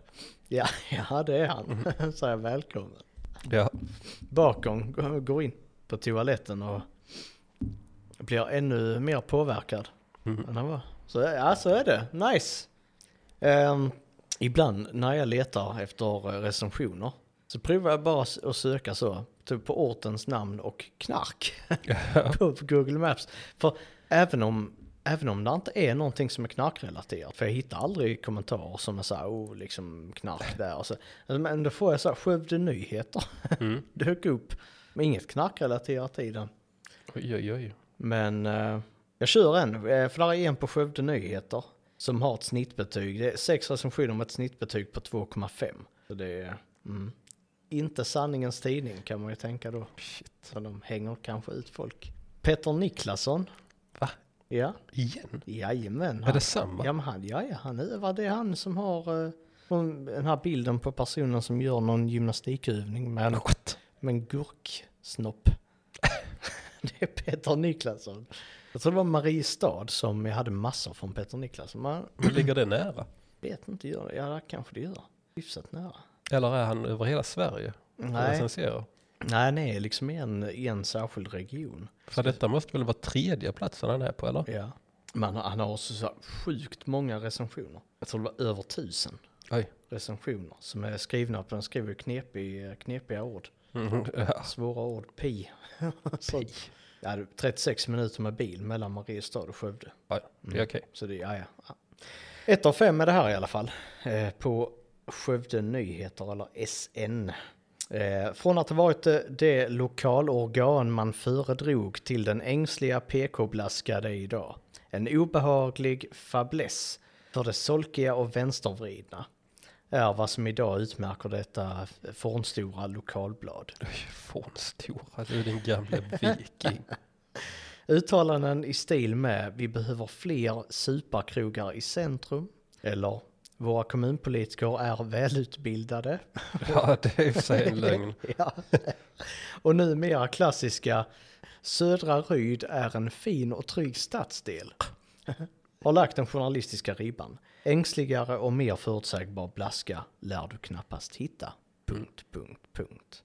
Ja, ja, det är han. Är jag välkommen. Ja. Bakom går in på toaletten och blir ännu mer påverkad Mm. än han var. Så ja, så är det. Nice. Ehm, ibland när jag letar efter recensioner så provar jag bara att söka så, typ på ortens namn och knark på Google Maps. För även om, även om det inte är någonting som är knarkrelaterat, för jag hittar aldrig kommentarer som är så här, oh, liksom knark där och så. Men då får jag så här, Skövde Nyheter Mm. dök upp med inget knarkrelaterat i den. Oj, oj, oj. Men eh, jag kör en, eh, för där är en på Skövde Nyheter som har ett snittbetyg. Det är sex recensioner med ett snittbetyg på 2,5. Så det är mm, inte sanningens tidning kan man ju tänka då. Shit. Så de hänger kanske ut folk. Petter Niklasson. Ja, Igen? jajamän. Är det samma? Ja, men han, ja, ja, han övar. Det är han som har eh, den här bilden på personen som gör någon gymnastikövning med en, med en gurksnopp. det är Peter Niklasson. Jag tror det var Mariestad som jag hade massor från Peter Niklasson. Man, ligger det nära? Vet inte, gör det? Ja, det kanske det gör. Hyfsat nära. Eller är han över hela Sverige? Nej? Nej, han är liksom en, en särskild region. För detta måste väl vara tredje platsen han är på eller? Ja. Men han har också så sjukt många recensioner. Jag tror det var över tusen Oj. recensioner som är skrivna på, han skriver knepig, knepiga ord. Mm, ja. Svåra ord, pi. så, ja, det är 36 minuter med bil mellan Mariestad och Skövde. Ja, det är okej. Så det, ja. ja. Ett av fem är det här i alla fall. Eh, på Skövde Nyheter eller SN. Eh, från att ha varit eh, det lokalorgan man föredrog till den ängsliga PK-blaskade idag. En obehaglig fabless för det solkiga och vänstervridna är vad som idag utmärker detta fornstora lokalblad. Fånstora, du din gamle viking. Uttalanden i stil med vi behöver fler superkrogar i centrum eller våra kommunpolitiker är välutbildade. Ja, det är i och för sig en lögn. ja. Och numera klassiska Södra Ryd är en fin och trygg stadsdel. Har lagt den journalistiska ribban. Ängsligare och mer förutsägbar blaska lär du knappast hitta. Punkt, punkt, punkt.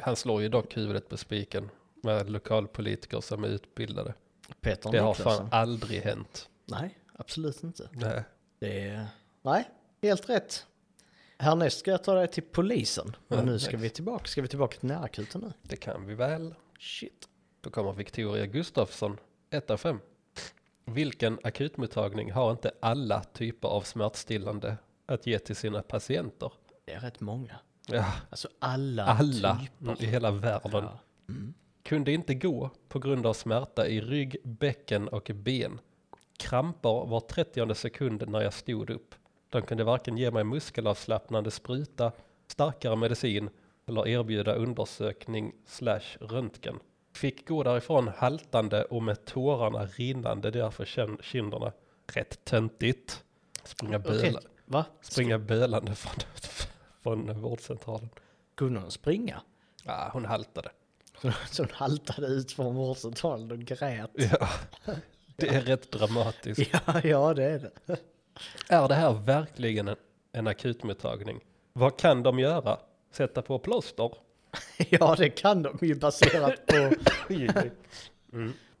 Han slår ju dock huvudet på spiken med lokalpolitiker som är utbildade. Peter Det har Niklasen. fan aldrig hänt. Nej, absolut inte. Nej. Det är... Nej, helt rätt. Härnäst ska jag ta dig till polisen. Men Ja, nu ska nice. vi tillbaka. Ska vi tillbaka till närakuten nu? Det kan vi väl. Shit. Då kommer Victoria Gustafsson, 1 av 5. Vilken akutmottagning har inte alla typer av smärtstillande att ge till sina patienter? Det är rätt många. Ja, Alltså alla, alla typer. i hela världen. Ja. Mm. Kunde inte gå på grund av smärta i rygg, bäcken och ben. Kramper var 30 sekund när jag stod upp. De kunde varken ge mig muskelavslappnande spruta, starkare medicin eller erbjuda undersökning slash röntgen. Fick gå därifrån haltande och med tårarna rinnande därför kinderna. Rätt töntigt. Springa, böla, Va? springa bölande från, från vårdcentralen. Kunde hon springa? Ja, hon haltade. Så hon haltade ut från vårdcentralen och grät. Ja, det är rätt dramatiskt. Ja, ja det är det. Är det här verkligen en, en akutmottagning? Vad kan de göra? Sätta på plåster? Ja, det kan de ju baserat på,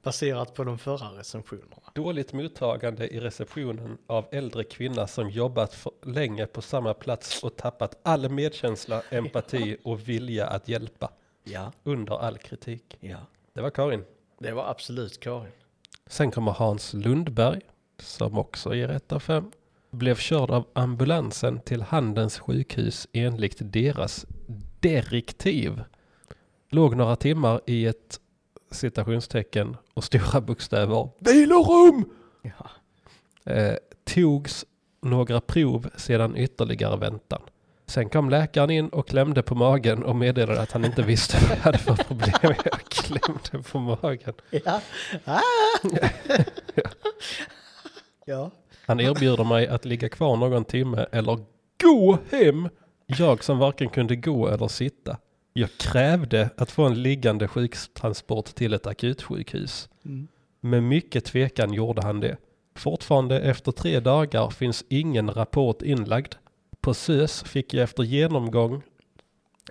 baserat på de förra recensionerna. Dåligt mottagande i receptionen av äldre kvinna som jobbat för länge på samma plats och tappat all medkänsla, empati och vilja att hjälpa. Ja, Under all kritik. ja. Det var Karin. Det var absolut Karin. Sen kommer Hans Lundberg, som också ger ett av fem. Blev körd av ambulansen till Handens sjukhus enligt deras direktiv. Låg några timmar i ett citationstecken och stora bokstäver vilorum. Ja. Eh, togs några prov sedan ytterligare väntan. Sen kom läkaren in och klämde på magen och meddelade att han inte visste vad jag hade för problem. Jag klämde på magen. Ja. Ah! ja. Han erbjuder mig att ligga kvar någon timme eller gå hem. Jag som varken kunde gå eller sitta. Jag krävde att få en liggande sjuktransport till ett akutsjukhus. Mm. Med mycket tvekan gjorde han det. Fortfarande efter tre dagar finns ingen rapport inlagd. På SÖS fick jag efter genomgång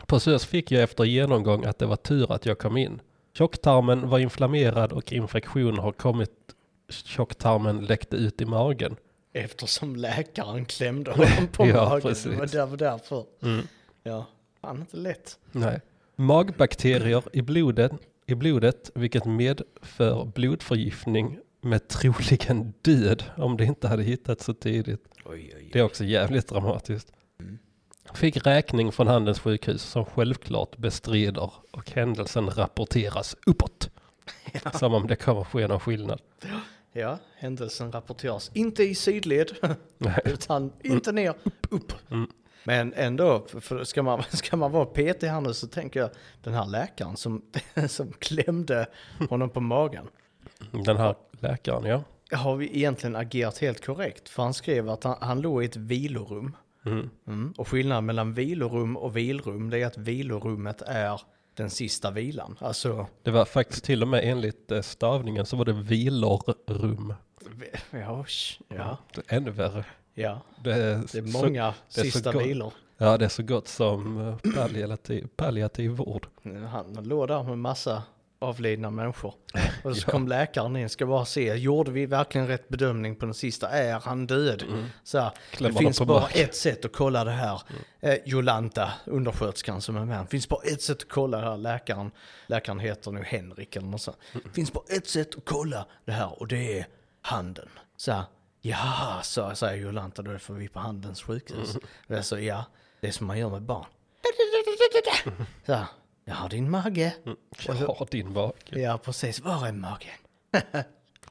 på SÖS fick jag efter genomgång att det var tur att jag kom in. Tjocktarmen var inflammerad och infektion har kommit. Tjocktarmen läckte ut i magen. Eftersom läkaren klämde honom på Ja, magen. precis. Det var där- var därför. Mm. Ja. Fan inte lätt. Nej. Magbakterier i blodet, i blodet, vilket medför blodförgiftning med troligen död om det inte hade hittats så tidigt. Oj, oj, Det är också jävligt dramatiskt. Mm. Fick räkning från Handens sjukhus som självklart bestrider och händelsen rapporteras uppåt. Som om det kommer ske någon skillnad. Ja, händelsen rapporteras inte i sidled, utan inte ner, upp, upp. Mm. Men ändå, för ska man, ska man vara petig här nu så tänker jag, den här läkaren som, som klämde honom på magen, Den här läkaren, ja. har vi egentligen agerat helt korrekt? För han skrev att han, han låg i ett vilorum. Mm. Mm. Och skillnaden mellan vilorum och vilrum, det är att vilorummet är den sista vilan. Alltså, Det var faktiskt till och med enligt eh, stavningen så var det vilorrum. vi- ja, ja, Det Ännu värre. Ja, Det är, det är så, många det så sista gott. vilor. ja, det är så gott som eh, palliativ, palliativ vård. Han låg där med massa avlidna människor. Och så Ja. kom läkaren in, ska bara se, gjorde vi verkligen rätt bedömning på den sista? Är han död? Så här, det finns bara marken. ett sätt att kolla det här. Eh, Jolanta, undersköterskan som är med, det finns bara ett sätt att kolla det här. Läkaren, läkaren heter nu Henrik eller något sånt. Det finns bara ett sätt att kolla det här och det är handen. Så här, ja, så säger Jolanta, då får vi på handens sjukhus. Jag sa, ja, det är som man gör med barn. Så här, jag har din mage. Jag har din mage. Ja, precis. Var är magen?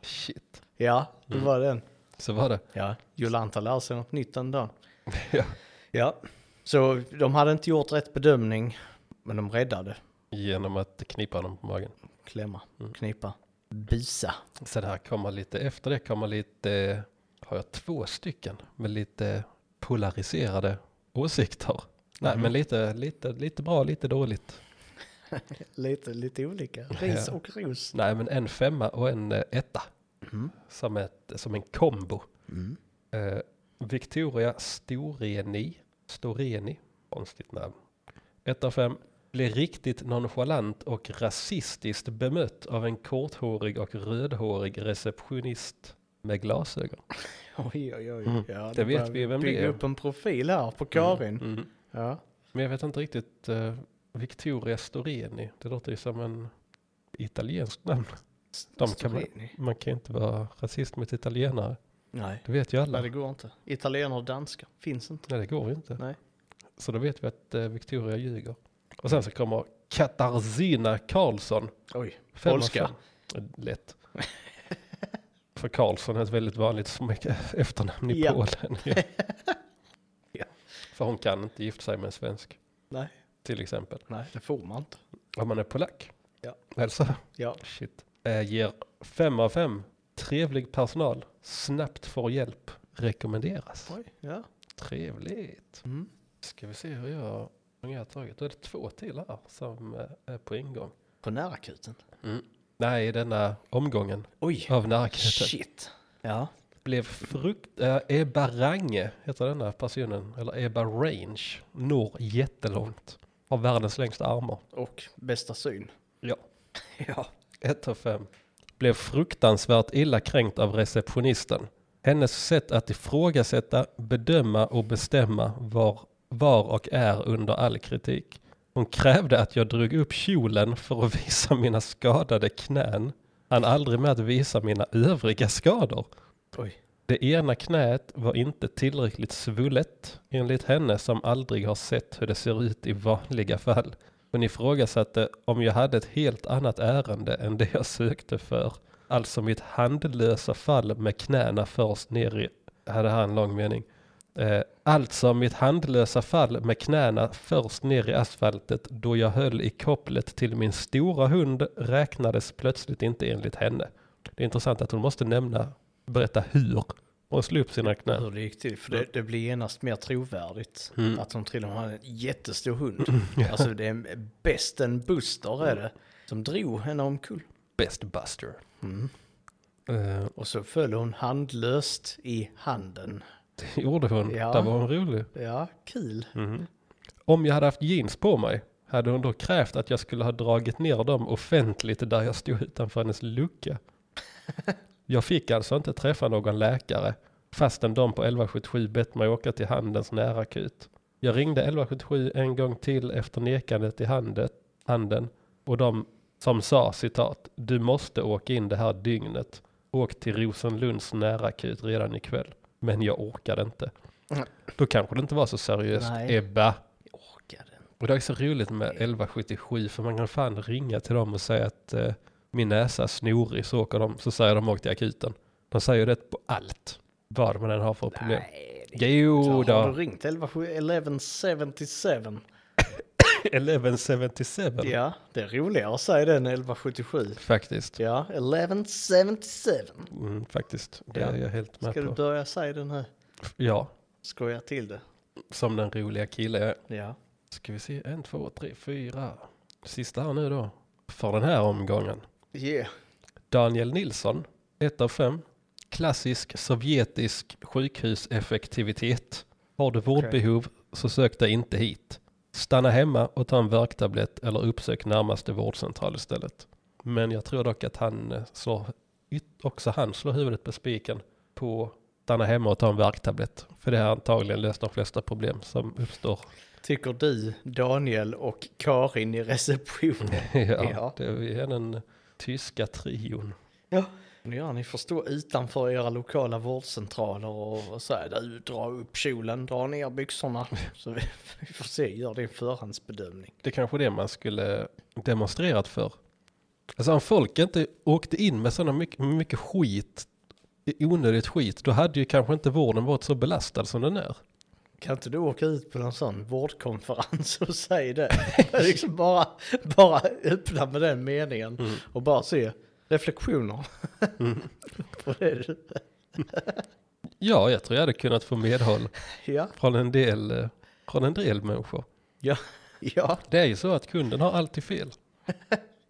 Shit. Ja, det var den. Så var det. Ja, Jolanta lär sig något nytt den dagen. Ja. Ja, så de hade inte gjort rätt bedömning, men de räddade. Genom att knipa dem på magen. Klämma, knipa, bisa. Sen här kommer lite, efter det kommer lite, har jag två stycken med lite polariserade åsikter. Nej, Mhm. men lite, lite, lite bra, lite dåligt. Lite, lite olika. Ris Ja. och ros. Nej, men en femma och en eh, etta. Mm. Som, ett, som en kombo. Mm. Eh, Victoria Storeni, Storeni, konstigt namn. 1 av 5. Blir riktigt nonchalant och rasistiskt bemött av en korthårig och rödhårig receptionist med glasögon. Oj, oj, oj. Mm. Ja, Det vet börjar vi vem det bygga är. upp en profil här på Karin. Mm, mm. Ja. Men jag vet inte riktigt, eh, Victoria Storeni, det låter ju som en italiensk namn. De kan man, Storini. man kan ju inte vara rasist mot italienare, Nej. det vet ju alla. Nej, det går inte. Italienare och danskar finns inte. Nej, det går ju inte. Nej. Så då vet vi att eh, Victoria ljuger. Och sen så kommer Katarzyna Karlsson. Oj, Fem Polska. fem. Lätt. För Karlsson är ett väldigt vanligt efternamn i Ja. Polen. Ja. Ja. För hon kan inte gifta sig med en svensk, nej, till exempel. nej, det får man inte. Om man är polack. Ja. Alltså, Ja, shit. Eh, ger fem av fem. Trevlig personal. Snabbt får hjälp. Rekommenderas. oj, ja. Trevligt. Mm. Ska vi se hur jag, hur jag har tagit. Då är det två till här som eh, är på ingång. På närakuten. Mm. Nej, i denna omgången Oj, av närakuten. shit. Ja, Blev frukt... Äh, Ebba Range heter denna personen. Eller Ebba Range. Når jättelångt. Har världens längsta armar. och bästa syn. Ja. Ja. 1 av 5. Blev fruktansvärt illa kränkt av receptionisten. Hennes sätt att ifrågasätta, bedöma och bestämma var, var och är under all kritik. Hon krävde att jag drog upp kjolen för att visa mina skadade knän. Han aldrig med att visa mina övriga skador. Oj. Det ena knät var inte tillräckligt svullet enligt henne som aldrig har sett hur det ser ut i vanliga fall. Hon ifrågasatte om jag hade ett helt annat ärende än det jag sökte för. Alltså mitt handlösa fall med knäna först ner i, hade han en lång mening. Eh, alltså mitt handlösa fall med knäna först ner i asfaltet då jag höll i kopplet till min stora hund räknades plötsligt inte enligt henne. Det är intressant att hon måste nämna, berätta hur hon slog upp sina knän. Hur det gick till. För det, det blir genast mer trovärdigt. Mm. Att hon till och med hade en jättestor hund. Alltså det är bäst en Buster är det. Som drog henne omkull. Best Buster. Mm. Eh, Och så föll hon handlöst i handen. det gjorde hon. Ja. Där var hon rolig. Ja, kul. Mhm. Om jag hade haft jeans på mig hade hon då krävt att jag skulle ha dragit ner dem offentligt där jag stod utanför hennes lucka. Jag fick alltså inte träffa någon läkare fastän de på 1177 bett mig åka till Handens närakut. Jag ringde 1177 en gång till efter nekandet i handet, handen och de som sa citat, du måste åka in det här dygnet. Åk till Rosenlunds närakut redan ikväll. Men jag orkade inte. Mm. Då kanske det inte var så seriöst. Nej. Ebba. Jag orkade. Och det är så roligt med 1177 för man kan fan ringa till dem och säga att eh, min näsa är snorig så åker de, så säger de åk till akuten. De säger det på allt. Vad man än har för problem. Nej, det Jo så har då. du ringt 1177? 1177. Ja, det är roligare att säga den 1177. Faktiskt. Ja, 1177. Mm, faktiskt. Det Ja. är jag helt med Ska du på. börja säga den här? Ja, Skoja till det. som den roliga kille. Ja. Ska vi se, en, två, tre, fyra. Sista här nu då. För den här omgången. Yeah. Daniel Nilsson, 1 av 5. Klassisk sovjetisk sjukhuseffektivitet. Har du vårdbehov så sök dig inte hit. Stanna hemma och ta en värktablett eller uppsök närmaste vårdcentral istället. Men jag tror dock att han eh, slår, också han slår huvudet på spiken på stanna hemma och ta en värktablett. För det har antagligen löst de flesta problem som uppstår. Tycker du, Daniel och Karin i receptionen? ja, Ja. det är den tyska trion. Ja. Ja, ni får stå utanför era lokala vårdcentraler och, säga du, dra upp kjolen, dra ner byxorna. Så vi, vi får se, gör din förhandsbedömning. Det är kanske det man skulle demonstrerat för. Alltså om folk inte åkte in med sådana mycket, mycket skit, onödigt skit, då hade ju kanske inte vården varit så belastad som den är. Kan inte du åka ut på någon sån vårdkonferens och säga det? liksom bara, bara öppna med den meningen och bara se reflektioner. på det. Ja, jag tror jag hade kunnat få medhåll Ja, från en del, från en del människor. ja, ja, Det är ju så att kunden har alltid fel.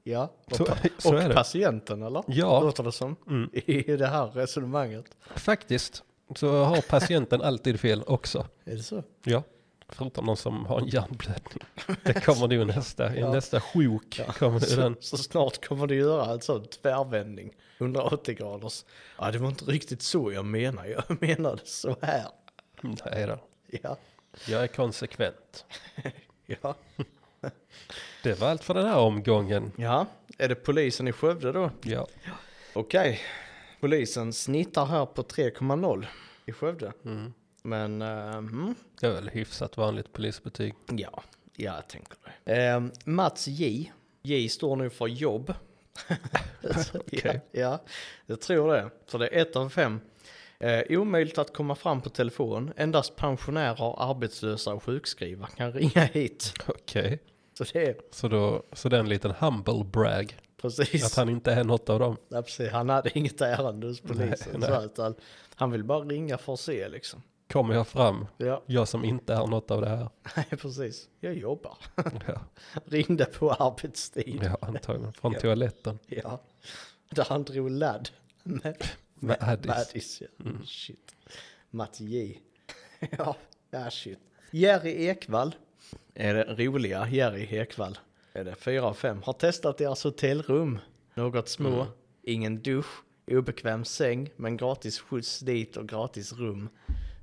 ja. Och, Så, så och patienten eller? Ja. Låter det som. Mm. I det här resonemanget. Faktiskt så har patienten alltid fel också. Är det så? Ja. Förutom de som har en hjärnblödning. Det kommer nu nästa, Ja. nästa sjok Ja. kommer Så, den. så snart kommer du göra en sån tvärvändning. 180 graders. Ja, det var inte riktigt så jag menade. Jag menade så här. Nej då. Ja, Jag är konsekvent. ja. Det var allt för den här omgången. Ja, är det polisen i Skövde då? Ja. Okej, polisen snittar här på 3,0 i Skövde. Mm. Men, uh, mm, Det är väl hyfsat vanligt polisbetyg. ja, ja, jag tänker det. Eh, Mats J. J står nu för jobb. Så, Okej. ja, ja, jag tror det. Så det är ett av fem. Eh, omöjligt att komma fram på telefon. Endast pensionärer, arbetslösa och sjukskrivna kan ringa hit. Okej. Så det är Så, då, så det är en liten humble brag. Precis. Att han inte är något av dem. Ja, precis. Han hade inget ärende hos polisen. Nej, så nej. utan han vill bara ringa för att se liksom. Kommer jag fram, Ja, jag som inte är något av det här. nej precis. Jag jobbar. Ja, Ringde på arbetstid. ja antagligen. Från Ja. toaletten. Ja. Där han drog ladd. Med, Med Addis. Addis, ja. Mm. Shit. Mats J. ja, ja shit. Jerry Ekvall. Är det roliga Jerry Ekvall. Är det fyra av fem. Har testat deras hotellrum. Något små. Mm. Ingen dusch. Obekväm säng. Men gratis skjuts dit och gratis rum.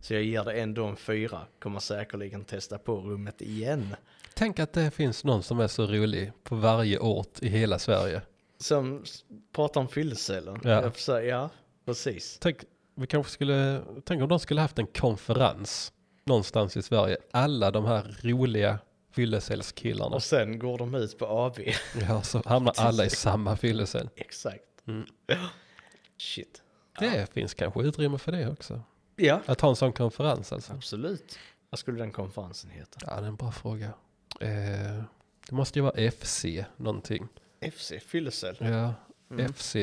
Så jag ger det ändå en fyra. Kommer säkerligen testa på rummet igen. Tänk att det finns någon som är så rolig på varje ort i hela Sverige. Som pratar om fyllecellen. Ja. Säga, ja, precis. Tänk, vi kanske skulle, tänk om de skulle haft en konferens någonstans i Sverige. Alla de här roliga fyllecellskillarna. Och sen går de ut på AV. Ja, så hamnar alla i samma fyllecell. Exakt. Mm. Shit. Det finns kanske utrymme för det också. Ja, Att ha en sån konferens alltså. absolut. Vad skulle den konferensen heta? Ja, det är en bra fråga. Eh, det måste ju vara FC någonting. FC, fyllecell. Ja, Mm. FC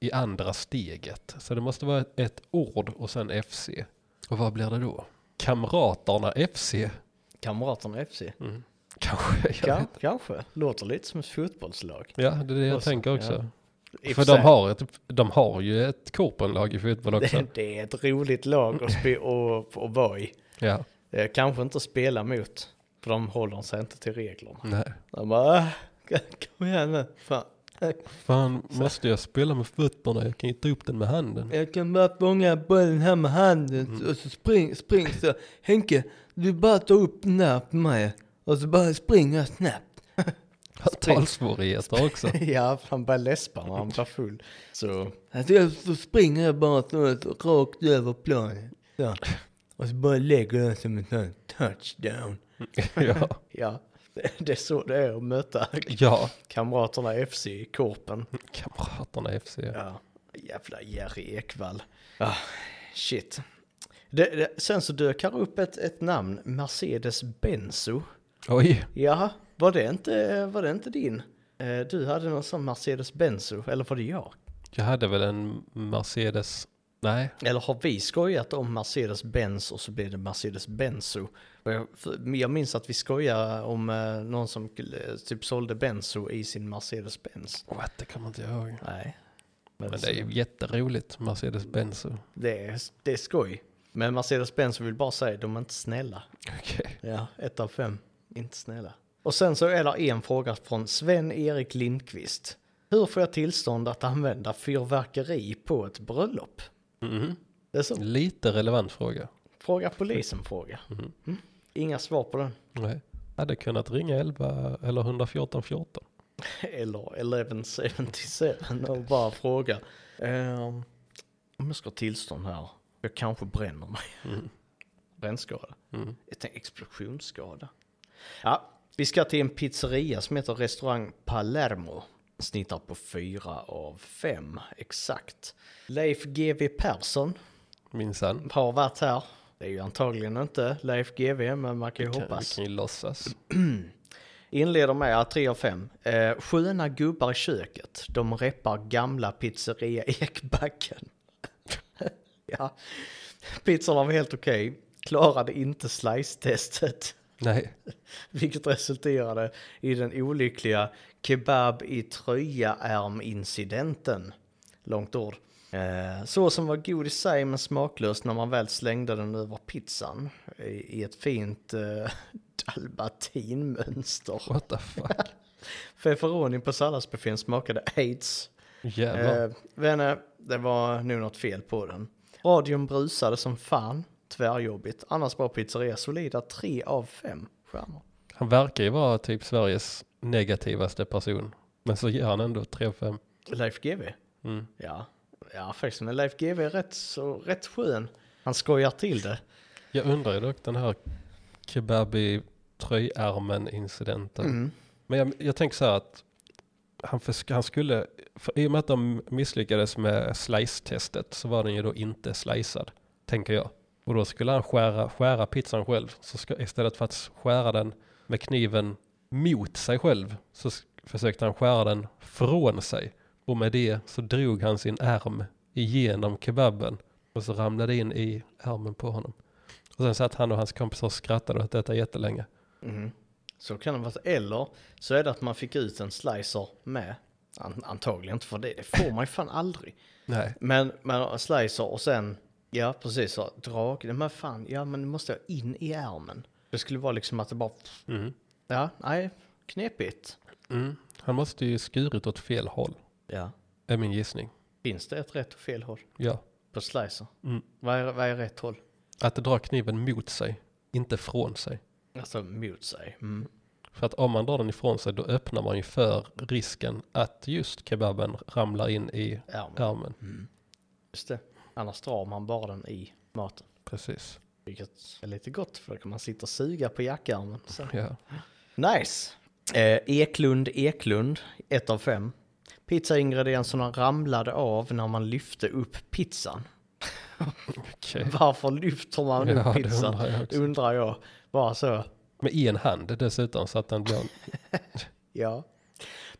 i andra steget. Så det måste vara ett, ett ord och sen FC. Och vad blir det då? Kamraterna FC? Kamraterna FC. Mm. Kanske, Ja, vet. kanske. Låter lite som ett fotbollslag. Ja, det är det jag Och så, tänker också. I och För de har, ett, de har ju ett korpenlag i fotboll också. det, det är ett roligt lag att, spe, och, och vara i. Ja, Eh, Kanske inte spela mot. För de håller sig inte till reglerna. nej. De bara, "Ah, kom igen nu. Fan. Fan, måste jag spela med fötterna? Jag kan ju ta upp den med handen. Jag kan bara fånga bollen här med handen Mm. och så spring, spring så. Henke, du bara tar upp den där på mig och så bara springer jag snabbt. Talsvårigheter också. ja, han börjar läspa när han blir full. Så, alltså, så springer jag bara så, så rakt över planen. Så. Och så bara lägger jag som en sån touchdown. ja. Ja, det, det är så det är att möta ja, kamraterna FC i Korpen. kamraterna FC. Ja, jävla Jerry Ekvall. Ah, shit. Det, det, sen så dök här upp ett, ett namn, Mercedes Benzo. Oj, Ja, var det inte, var det inte din? Eh, Du hade någon sån Mercedes Benzo, eller var det jag? jag hade väl en Mercedes. Nej, Eller har vi skojat om Mercedes Benz och så blir det Mercedes Benzo? Jag, minns att vi skojade om eh, någon som typ sålde Benzo i sin Mercedes Benz. what, det kommer inte jag ihåg. Nej. Men det är ju jätteroligt, Mercedes-Benz. det, är, det är skoj. Men Mercedes-Benz vill bara säga de är inte snälla. Okej. Ja, ett av fem. Inte snälla. Och sen så är det en fråga från Sven-Erik Lindqvist. Hur får jag tillstånd att använda fyrverkeri på ett bröllop? Mhm. Det är så. Lite relevant fråga. Fråga polisen fråga. Mhm. Mm. Inga svar på den. Nej. Hade kunnat ringa 11 eller 114 14. Eller 1177 och bara fråga. ehm, om jag ska ha tillstånd här. Jag kanske bränner mig. Mm. Brännskada. Mm. Explosionsskada. Ja, vi ska till en pizzeria som heter restaurang Palermo. Snittar på fyra av fem exakt. Leif GW Persson Minsann. har varit här. Det är ju antagligen inte Leif GW men man kan ju Kan, vi hoppas. kan ju låtsas. Inleder med att 3 av 5. Eh, sköna gubbar i köket. De reppar gamla pizzeria Ekbacken. Ja, pizzorna var helt okej. Klarade inte slice-testet. Nej. Vilket resulterade i den olyckliga kebab i tröja-ärm-incidenten. Långt ord. Eh, såsen var god i sig men smaklös när man väl slängde den över pizzan. I, i ett fint eh, dalmatinmönster. What the fuck. Feferoni på salladsbuffén smakade aids. Jävlar. Eh, vänner, det var nog något fel på den. Radion brusade som fan. Tvärjobbigt. Annars var pizzeria solida 3 av 5 stjärnor. Han verkar ju vara typ Sveriges negativaste person. Men så ger han ändå 3 av 5. Leif GW? Mm. Ja, ja faktiskt. Men Leif GW är rätt, så, rätt skön. Han skojar till det. Jag undrar ju dock den här kebab i tröjärmen incidenten. Mm. Men jag, jag tänker så här att han, för, han skulle, för, i och med att de misslyckades med slice-testet så var den ju då inte slicead, tänker jag. Och då skulle han skära, skära pizzan själv. Så ska, istället för att skära den med kniven mot sig själv så försökte han skära den från sig. Och med det så drog han sin ärm igenom kebaben och så ramlade in i ärmen på honom. Och sen satt han och hans kompisar och skrattade åt detta jättelänge. Mm. Så kan det vara. Eller så är det att man fick ut en slicer med. An, antagligen inte för det. Det får man ju fan aldrig. Nej, Men, men slicer och sen, ja precis så, drag. Men fan, ja men måste jag in i ärmen. Det skulle vara liksom att det bara, mm. ja, nej, knepigt. Mm. Han måste ju skurit åt fel håll, Ja. är min gissning. Finns det ett rätt och fel håll Ja. på slicer? Mm. Vad är, vad är rätt håll? Att dra kniven mot sig, inte från sig. Alltså mot sig. Mm. För att om man drar den ifrån sig då öppnar man ju för risken att just kebaben ramlar in i Ärmen. ärmen. Mm. Just det. Annars drar man bara den i maten. Precis. Vilket är lite gott för då kan man sitta och suga på jackärmen. Ja. Nice. Eh, Eklund Eklund, ett av fem. Pizzaingredienserna ramlade av när man lyfte upp pizzan. Okej. Varför lyfter man upp Ja, det pizzan? undrar jag undrar jag. Bara så. Med en hand dessutom så att den blir... Ja.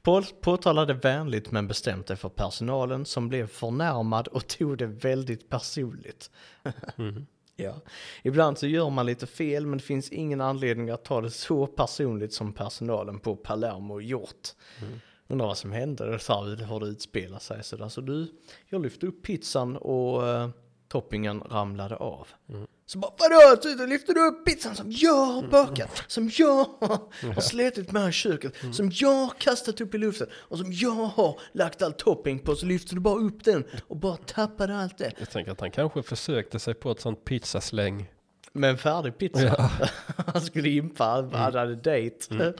Paul påtalade vänligt men bestämt det för personalen som blev förnärmad och tog det väldigt personligt. Mm. Ja. Ibland så gör man lite fel men det finns ingen anledning att ta det så personligt som personalen på Palermo gjort. Mm. Undrar vad som hände, det sa hur det utspelat sig. Så där. så du, jag lyfte upp pizzan och eh, toppingen ramlade av. Mm. Så bara vadå, så du lyfte du upp pizzan som jag har bakat, som jag har slitit med i köket, som jag har kastat upp i luften och som jag har lagt all topping på så lyfte du bara upp den och bara tappade allt det. Jag tänker att han kanske försökte sig på ett sånt pizzasläng. Med en färdig pizza. Ja. Han skulle impa, han hade dejt.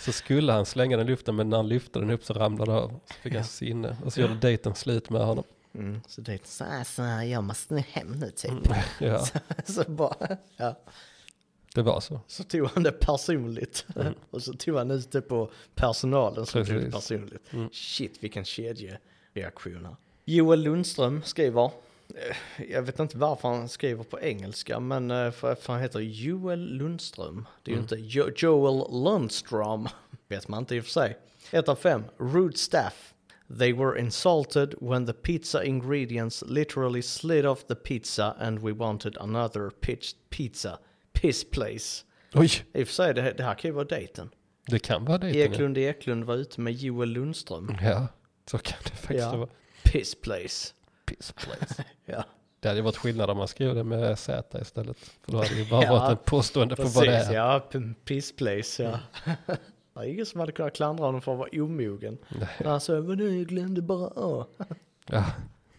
Så skulle han slänga den i luften men när han lyfte den upp så ramlade det av. Så fick han sinne. Och så gjorde dejten slut med honom. Mm, så dejten så, så jag måste nu hem nu typ. Ja, Så bara, ja. det var så. Så tog han det personligt. Och så tog han ut det på personalen som tog det Precis. personligt. Mm. Shit vilken kedjereaktion här. Joel Lundström skriver, eh, jag vet inte varför han skriver på engelska, men eh, för, för han heter Joel Lundström. Det är ju inte jo, Joel Lundström, vet man inte i och för sig. 1 av 5, Rude Staff. They were insulted when the pizza ingredients literally slid off the pizza and we wanted another pitch pizza. Piss place. Oj, I och för sig, det, det här kan ju vara dejten. det kan vara dejten. ja. Eklund Eklund var ute med Joel Lundström. Ja, så kan det faktiskt Ja. vara. Piss place. Piss place. Ja, Det hade ju varit skillnad om man skrev det med Z istället. För då hade det ju bara Ja, varit ett påstående på vad det är. Ja, piss place, ja. Det är ingen som hade kunnat klandra honom för att vara omogen. Nej. Han sa, men nu jag glömde bara A. Ja,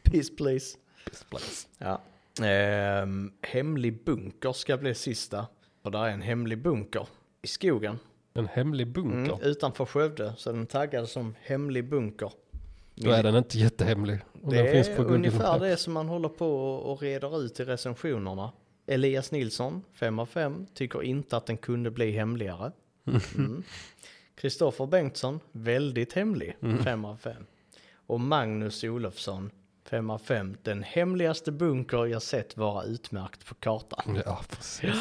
Piss place. piss place. Ja. Ehm, hemlig bunker ska bli sista. För där är en hemlig bunker i skogen. En hemlig bunker. Mm, utanför Skövde. Så den taggad som hemlig bunker. Då är den inte jättehemlig. Det den finns är på Google ungefär det som man håller på och reder ut i recensionerna. Elias Nilsson, 5 av 5, tycker inte att den kunde bli hemligare. Mm. Kristoffer Bengtsson, väldigt hemlig, 5 av 5. Och Magnus Olofsson, 5 av 5, den hemligaste bunker jag sett vara utmärkt på kartan. Ja, precis.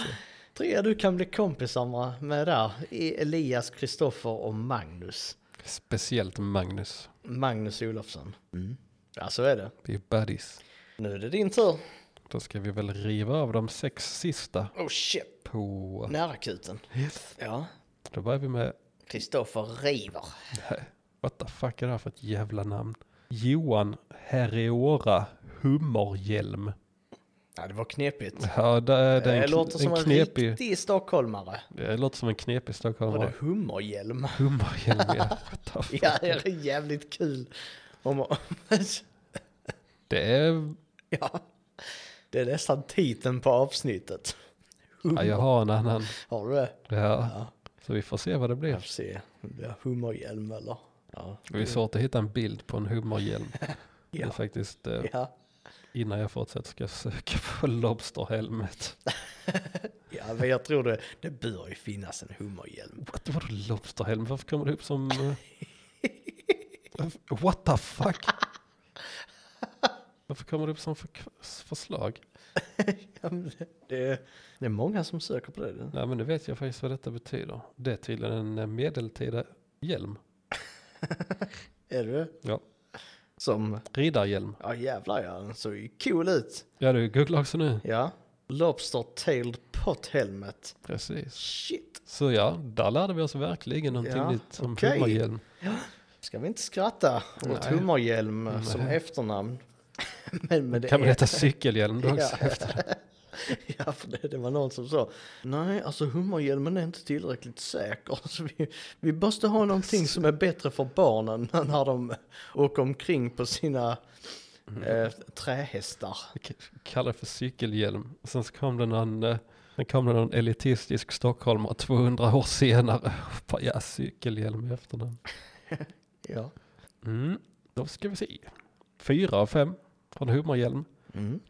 Tre du kan bli kompisar med där, är Elias, Kristoffer och Magnus. Speciellt Magnus. Magnus Olofsson. Ja, så är det. Vi är buddies. Nu är det din tur. Då ska vi väl riva av de sex sista Oh shit. på... Nära kuten. Ja. Då börjar vi med... Kristoffer river. What the fuck är det här för ett jävla namn? Johan Herreora Hummerhjelm. Ja, det var knepigt. Ja, det, är- det är Det en, låter som en en knepig... riktig stockholmare. Det låter som en knepig Var stockholmare. det hummerhjälm? Hummerhjelm, ja. Ja, det är jävligt kul. Om, Det är... ja, det är nästan titeln på avsnittet. Ja, jag har en annan. Har du det? Ja. Ja. Så vi får se vad det blir. Jag får se. om Det är hummerhjälm eller? Ja. Det är svårt att hitta en bild på en hummerhjälm. Det är Ja. faktiskt... Eh, Ja. innan jag fortsätter ska jag söka på lobsterhelmet. ja, men jag tror det, det bör ju finnas en hummerhjälm. What, vadå lobsterhelm? Varför kommer det upp som... eh, What the fuck? Varför kommer det upp som för, förslag? Ja, det, det, det är många som söker på det. Nej men nu vet jag faktiskt vad detta betyder. Det är tydligen en eh, medeltida hjälm. Är det Ja. Som, Riddarhjälm. ja jävlar ja, den såg ju cool ut. Ja du googlar också nu. Ja. Lobster tailed pot helmet. Precis. Shit. Så ja, där lärde vi oss verkligen någonting Ja, nytt om okej. hummerhjälm. Ska vi inte skratta åt hummerhjälm Nej. som efternamn? men, men Kan man heta cykelhjälm då också? Ja. efter det? Ja, för det, det var någon som sa Nej, alltså hummerhjälmen är inte tillräckligt säker. Så vi, vi måste ha någonting som är bättre för barnen när de åker omkring på sina Mm. eh, trähästar. Kallar det för cykelhjälm. Sen så kom det någon, eh, sen kom det någon elitistisk stockholmare 200 år senare. Bara, Ja, cykelhjälm i efternamn. Ja. Mm, då ska vi se. Fyra av fem från hummerhjälm. Mm.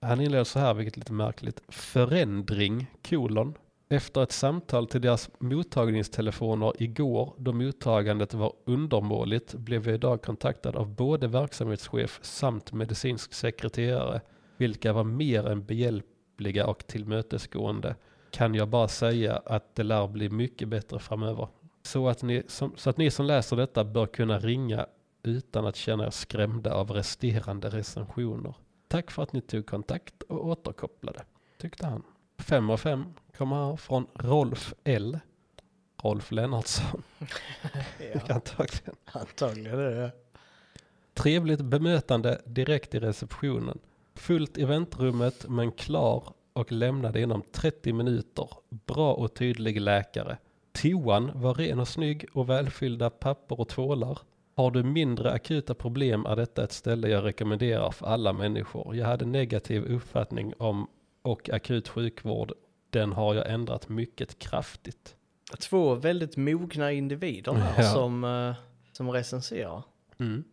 Han inleder så här, vilket är lite märkligt. Förändring, kolon. Efter ett samtal till deras mottagningstelefoner igår då mottagandet var undermåligt blev jag idag kontaktad av både verksamhetschef samt medicinsk sekreterare, vilka var mer än behjälpliga och tillmötesgående. Kan jag bara säga att det lär bli mycket bättre framöver. Så att ni som, så att ni som läser detta bör kunna ringa utan att känna er skrämda av resterande recensioner. Tack för att ni tog kontakt och återkopplade, tyckte han. Fem av fem kommer här från Rolf L. Rolf Lennartsson, ja, antagligen. antagligen är det. Trevligt bemötande direkt i receptionen. Fullt i väntrummet men klar och lämnade inom 30 minuter. Bra och tydlig läkare. Toan var ren och snygg och välfyllda papper och tvålar. Har du mindre akuta problem är detta ett ställe jag rekommenderar för alla människor. Jag hade negativ uppfattning om och akut sjukvård. Den har jag ändrat mycket kraftigt. Två väldigt mogna individer här Ja. som, eh, som recenserar. Mm.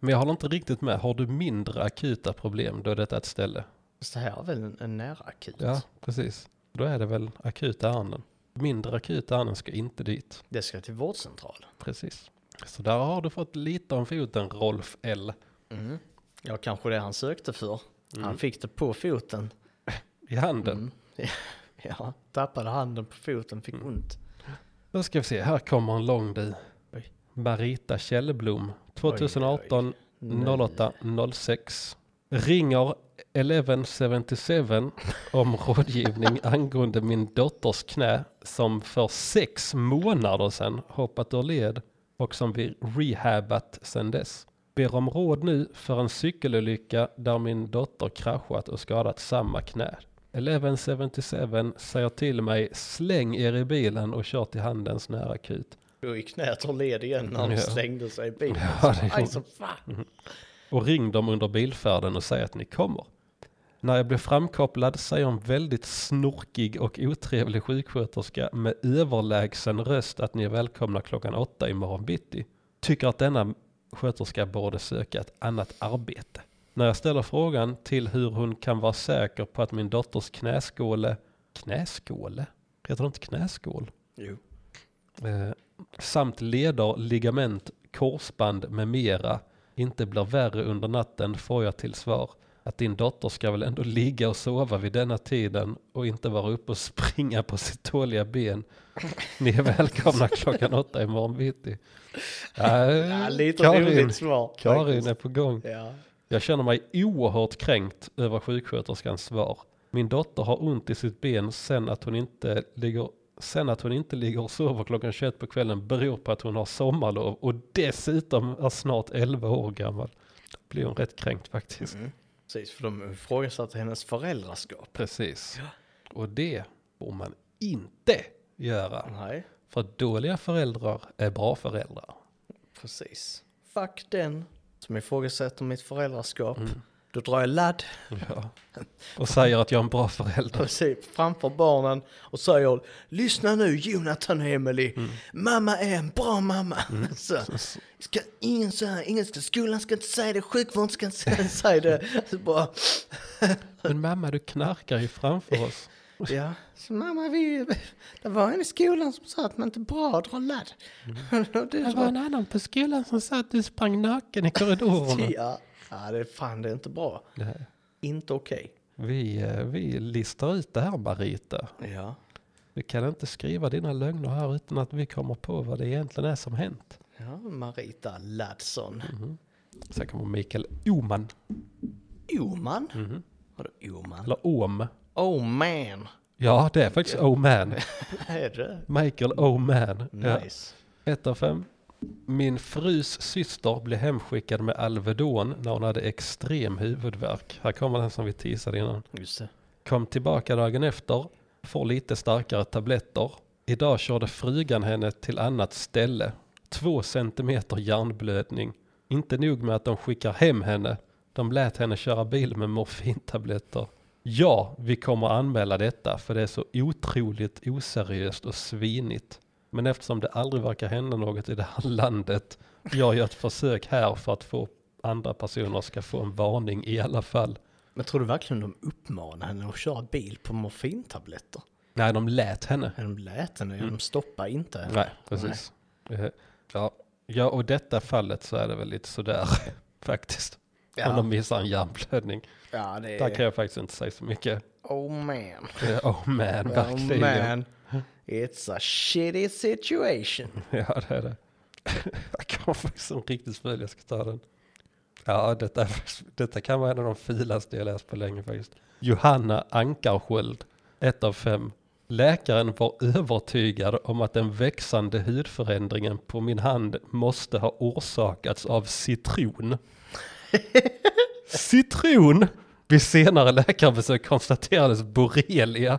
Men jag håller inte riktigt med. Har du mindre akuta problem då är detta ett ställe. Så det här är väl en, en nära akut. Ja, precis. Då är det väl akuta ärenden. Mindre akuta ärenden ska inte dit. Det ska till vårdcentral. Precis. Så där har du fått lite om foten, Rolf L. Mm. Ja, kanske det han sökte för. Mm. Han fick det på foten. I handen. Mm. Ja, tappade handen på foten, fick Mm. ont. Då ska vi se, här kommer en lång du. Marita Källblom, 2018 Nej. 08 06. Ringer 1177 om rådgivning angående min dotters knä som för sex månader sedan hoppat ur led och som vi rehabat sedan dess. Ber om råd nu för en cykelolycka där min dotter kraschat och skadat samma knä. 1177 säger till mig släng er i bilen och kör till Handens närakut. Då gick knät och led igen när han Ja. slängde sig i bilen. Ja, det Aj gjorde- så fan. och ring dem under bilfärden och säg att ni kommer. När jag blir framkopplad säger en väldigt snorkig och otrevlig sjuksköterska med överlägsen röst att ni är välkomna klockan åtta imorgon bitti. Tycker att denna sköterska borde söka ett annat arbete. När jag ställer frågan till hur hon kan vara säker på att min dotters knäskåle, knäskåle? Heter det inte knäskål? Jo. Eh, samt leder, ligament, korsband med mera inte blir värre under natten får jag till svar att din dotter ska väl ändå ligga och sova vid denna tiden och inte vara uppe och springa på sitt tåliga ben. Ni är välkomna klockan åtta imorgon bitti. Ja, Ja, lite Karin, svar. Karin är på gång. Ja. Jag känner mig oerhört kränkt över sjuksköterskans svar. Min dotter har ont i sitt ben sen att hon inte ligger Sen att hon inte ligger och sover klockan 21 på kvällen beror på att hon har sommarlov och dessutom är snart 11 år gammal. Då blir hon rätt kränkt faktiskt. Mm. Precis, för de ifrågasatte hennes föräldraskap. Precis. Och det får man inte göra. Nej, För dåliga föräldrar är bra föräldrar. precis. Fuck den som ifrågasätter mitt föräldraskap. Mm. Då drar jag ladd Ja. Och säger att jag är en bra förälder. precis, framför barnen och säger Lyssna nu Jonathan och Emily. Mm. Mamma är en bra mamma. Så, ska ingen säga, ingen ska, skolan ska inte säga det, sjukvården ska inte säga- det. Så bara, Men mamma, du knarkar ju framför oss. ja. Så mamma, vi, det var en i skolan som sa att man inte bra att dra ladd. Mm. Det var en annan på skolan som sa att du sprang naken i korridorerna. Ja, ja det fan det är inte bra. Nej. Inte okej. Vi, eh, vi listar ut det här Marita. Ja. Du kan inte skriva dina lögner här utan att vi kommer på vad det egentligen är som hänt. Ja, Marita Laddsson. Mhm. Sen kommer Mikael Oman. Oman? Mhm. Vadå Oman? Eller Om. Oh man. Ja, det är faktiskt Oman. Är det? Michael Oman. Ja. Nice. Ett av fem. Min frus syster blev hemskickad med Alvedon när hon hade extrem huvudvärk. Här kommer den som vi teasade innan. Just det. Kom tillbaka dagen efter, får lite starkare tabletter. Idag körde frugan henne till annat ställe. Två centimeter hjärnblödning. Inte nog med att de skickar hem henne. De lät henne köra bil med morfintabletter. Ja, vi kommer anmäla detta för det är så otroligt oseriöst och svinigt. Men eftersom det aldrig verkar hända något i det här landet gör jag ett försök här för att få andra personer ska få en varning i alla fall. Men tror du verkligen de uppmanar henne att köra bil på morfintabletter? Nej, de lät henne. De lät henne, de stoppar inte henne. Nej, precis. Eh, Ja. ja, och detta fallet så är det väl lite sådär faktiskt. Om Ja, de missar en hjärnblödning. ja det Där kan är... jag faktiskt inte säga så mycket. Oh man. Eh, Oh man, Oh verkligen. man. It's a shitty situation. Ja, det är det. Jag kommer faktiskt en riktigt ful, jag ska ta den. Ja, detta, detta kan vara en av de filaste jag läst på länge faktiskt. Johanna Ankarsköld, ett av fem. Läkaren var övertygad om att den växande hudförändringen på min hand måste ha orsakats av citron. citron! Vid senare läkarbesök konstaterades borrelia.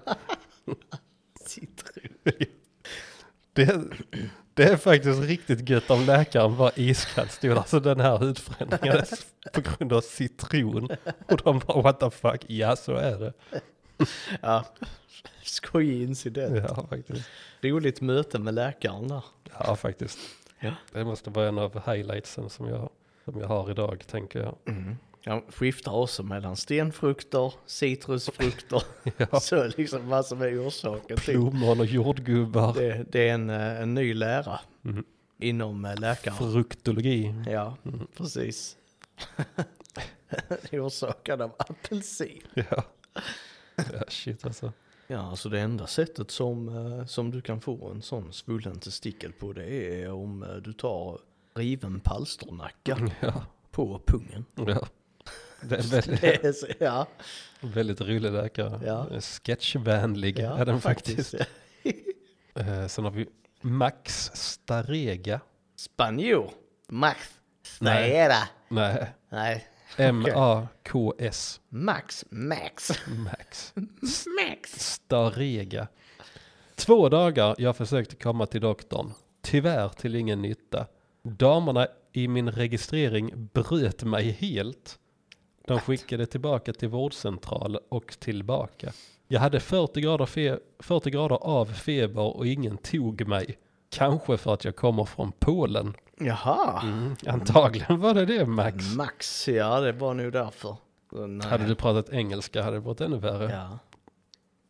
Det, det är faktiskt riktigt gött om läkaren var iskall stod alltså den här hudförändringen är på grund av citron. Och de bara what the fuck, ja så är det. Ja, skojig incident. Ja faktiskt. Roligt möte med läkaren där. Ja faktiskt. Ja. Det måste vara en av highlightsen som jag, som jag har idag tänker jag. Jag skiftar också mellan stenfrukter, citrusfrukter, Ja. så liksom vad som är orsaken till. Plommon och jordgubbar. Det, det är en, eh, en ny lära Mhm. inom eh, läkaren. Fruktologi. Ja, precis. det är orsakad av apelsin. Ja. ja shit alltså. Ja, alltså det enda sättet som, eh, som du kan få en sån svullen testikel på det är om du tar riven palsternacka Ja. på pungen. ja. Det är väldigt, ja, väldigt rolig läkare. Ja. Sketchvänlig ja, är den faktiskt. faktiskt. Eh, sen har vi Max Starega. Spanjor, Max Städa. Nej, Nej. M-A-K-S. Max. Max. Max. Max. Starega. Två dagar jag försökte komma till doktorn. Tyvärr till ingen nytta. Damerna i min registrering bröt mig helt. De skickade tillbaka till vårdcentral och tillbaka. Jag hade 40 grader, fe- 40 grader av feber och ingen tog mig. Kanske för att jag kommer från Polen. Jaha. Mm, antagligen var det det Max. Max, ja det var nog därför. Nej. Hade du pratat engelska hade det varit ännu värre. Ja.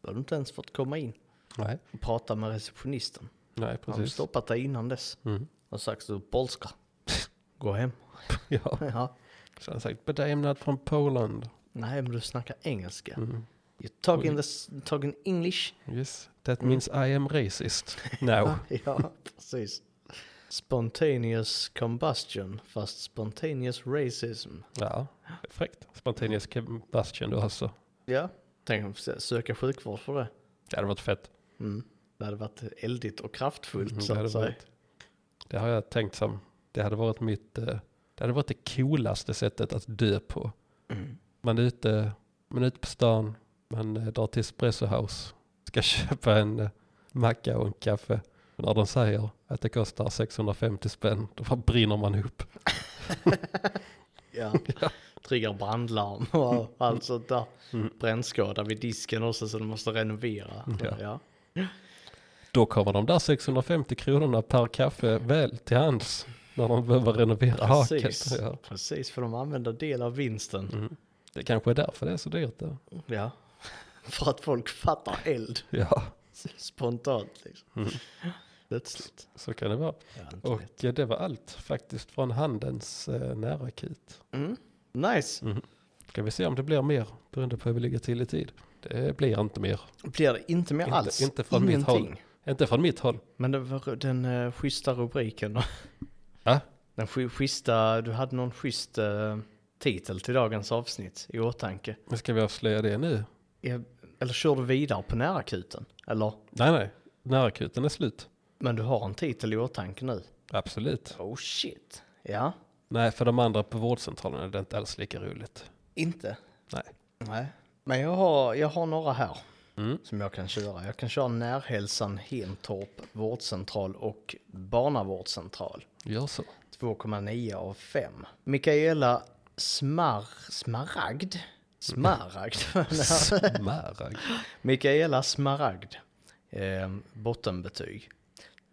Då hade du inte ens fått komma in Nej, och prata med receptionisten. nej Har de precis. stoppat dig innan dess Mm. och sagt du polska. Gå hem. Ja, Ja. Så han sagt, but I'm not from Poland. Nej men du snackar engelska. Mm. You talking, talking English? Yes, that means I am racist. No. ja, precis. Spontaneous combustion fast spontaneous racism. Ja, fräckt. Spontaneous combustion du också. Ja, tänk om söka sjukvård för det. Det hade varit fett. Mm. Det hade varit eldigt och kraftfullt Mm, så att säga. varit, det har jag tänkt som, det hade varit mitt, eh, det hade varit det coolaste sättet att dö på. Mm. Man är ute, man är ute på stan, man eh, drar till Espresso House, ska köpa en eh, macka och en kaffe. När de säger att det kostar 650 spänn, då bara brinner man upp. Ja. Triggar brandlarm och allt sånt där. Mm. Brännskada vid disken också så du måste renovera. Ja. Ja. Då kommer de där 650 kronorna per kaffe väl till hands när de behöver renovera haket. Precis. Ja. Precis, för de använder del av vinsten. Mm. Det kanske är därför det är så dyrt. Då. Ja. För att folk fattar eld Ja, spontant liksom. Mm. Plötsligt. så kan det vara. Ja. Och eh, det var allt faktiskt från handens eh, närakut. Mm. Nice. Mm. Ska vi se om det blir mer beroende på hur vi ligger till i tid. Det blir inte mer. Blir det inte mer Inte- alls? inte från mitt Ingenting. håll. Inte från mitt håll. Men det var den uh, schyssta rubriken då. Ja. Den sch- schyssta, du hade någon schysst eh, titel till dagens avsnitt i åtanke. Men ska vi avslöja det nu? Är, eller kör du vidare på närakuten? Eller? Nej, nej. Närakuten är slut. Men du har en titel i åtanke nu? Absolut. Oh shit. Ja. Nej, för de andra på vårdcentralen är det inte alls lika roligt. Inte? Nej. Nej. Men jag har, jag har några här Mm. som jag kan köra. Jag kan köra Närhälsan, Hentorp, vårdcentral och barnavårdscentral. Gör så. 2,9 av 5. Mikaela Smar... Smaragd? Smaragd? Smaragd. Mikaela Smaragd. Eh, bottenbetyg.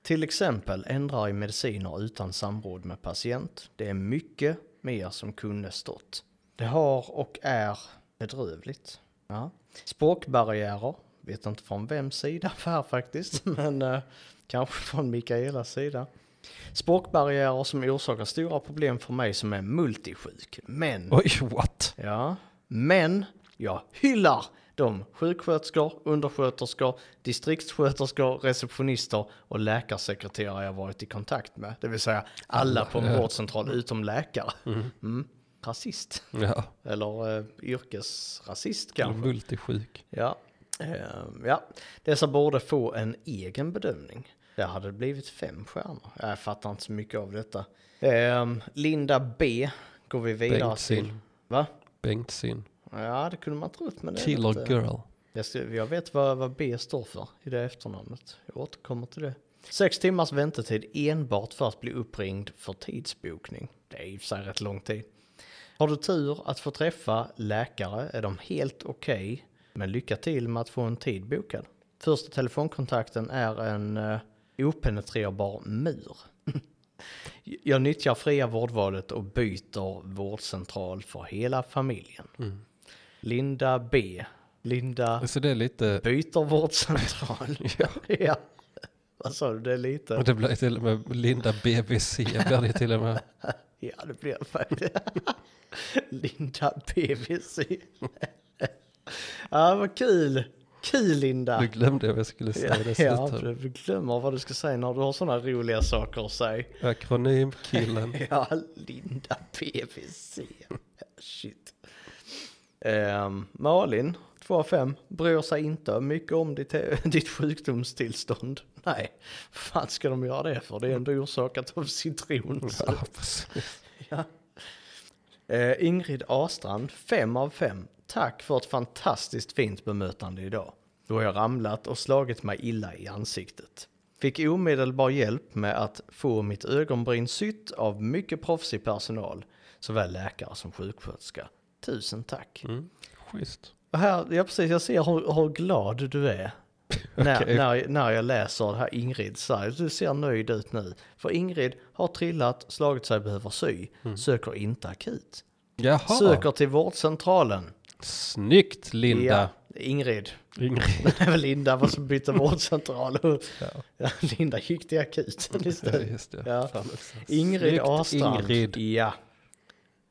Till exempel ändrar i mediciner utan samråd med patient. Det är mycket mer som kunde stått. Det har och är bedrövligt. Ja. Språkbarriärer. Vet inte från vems sida här faktiskt. Men eh, kanske från Mikaelas sida. Språkbarriärer som orsakar stora problem för mig som är multisjuk. Men Oj, what? Ja, men jag hyllar de sjuksköterskor, undersköterskor, distriktssköterskor, receptionister och läkarsekreterare jag varit i kontakt med. Det vill säga alla på en vårdcentral utom läkare. Mm. Rasist, Ja, eller eh, yrkesrasist eller kanske. multisjuk. Ja. Ehm, ja, dessa borde få en egen bedömning. Där hade det blivit fem stjärnor. Jag fattar inte så mycket av detta. Ehm, Linda B går vi vidare Bengtzing. till. Va? Bengtzing. Ja, det kunde man trott, men det Killer inte. girl. Jag, ska, jag vet vad, vad B står för i det efternamnet. Jag återkommer till det. Sex timmars väntetid enbart för att bli uppringd för tidsbokning. Det är i och för sig rätt lång tid. Har du tur att få träffa läkare är de helt okej, men lycka till med att få en tid bokad. Första telefonkontakten är en uh, openetrerbar mur. Jag nyttjar fria vårdvalet och byter vårdcentral för hela familjen. Mm. Linda B. Linda Så det är lite, byter vårdcentral. ja, ja. Vad sa du, det är lite? det blir till och med Linda BBC blir det till och med. Ja, det blir faktiskt. Linda BVC. ja, vad kul. Kul Linda. Du glömde vad jag skulle säga Ja, ja, du glömmer vad du ska säga när du har sådana roliga saker att säga. Akronymkillen. Ja, Linda PVC. Shit. Ehm, Malin, 2 av 5, bryr sig inte mycket om ditt, ditt sjukdomstillstånd. Nej, vad fan ska de göra det för? Det är ändå orsakat av citron. Ja, precis. Eh, Ingrid Astrand, 5 av 5. Tack för ett fantastiskt fint bemötande idag. Då har jag ramlat och slagit mig illa i ansiktet. Fick omedelbar hjälp med att få mitt ögonbryn sytt av mycket proffsig personal, såväl läkare som sjuksköterska. Tusen tack. Mm. Schysst. Och här, ja precis, jag ser hur, hur glad du är. När, Okej. när, när jag läser det här Ingrid säger, du ser nöjd ut nu. För Ingrid har trillat, slagit sig, behöver sy, söker inte akut. Jaha, Söker till vårdcentralen. snyggt Linda. Ja, Ingrid. Ingrid. Det väl Linda vad som bytte vårdcentral. Ja. Ja, Linda gick till akuten istället. Ja. Ingrid Snyggt, Astrand. Ingrid. Ja.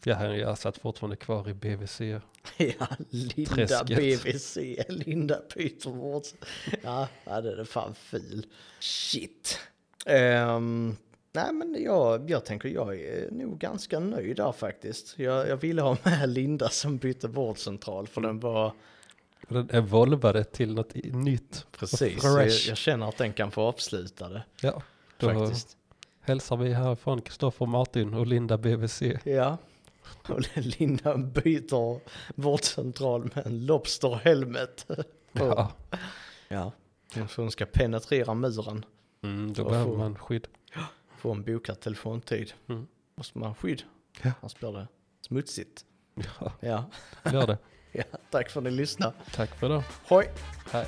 Ja, jag satt fortfarande kvar i BVC. Ja, Linda Träsket. BVC, Linda byter vård. Ja, det är fan ful. Shit. Ehm, nej, men jag, jag tänker jag är nog ganska nöjd där faktiskt. Jag, jag ville ha med Linda som bytte vårdcentral för den var Den evolvade till något nytt. precis. Jag, jag känner att den kan få avsluta det Ja, då faktiskt. hälsar vi härifrån Kristoffer Martin och Linda BVC. Ja. Och Linda byter vårdcentral med en lobster helmet. Ja, Ja. Så hon ska penetrera muren. mm, då behöver få- man skydd. Få en bokad telefontid. Mm. Måste man ha skydd. Ja. Annars blir det smutsigt. Ja, Ja. gör det. ja. Tack för att ni lyssnade. Tack för det. Hoj! Hej.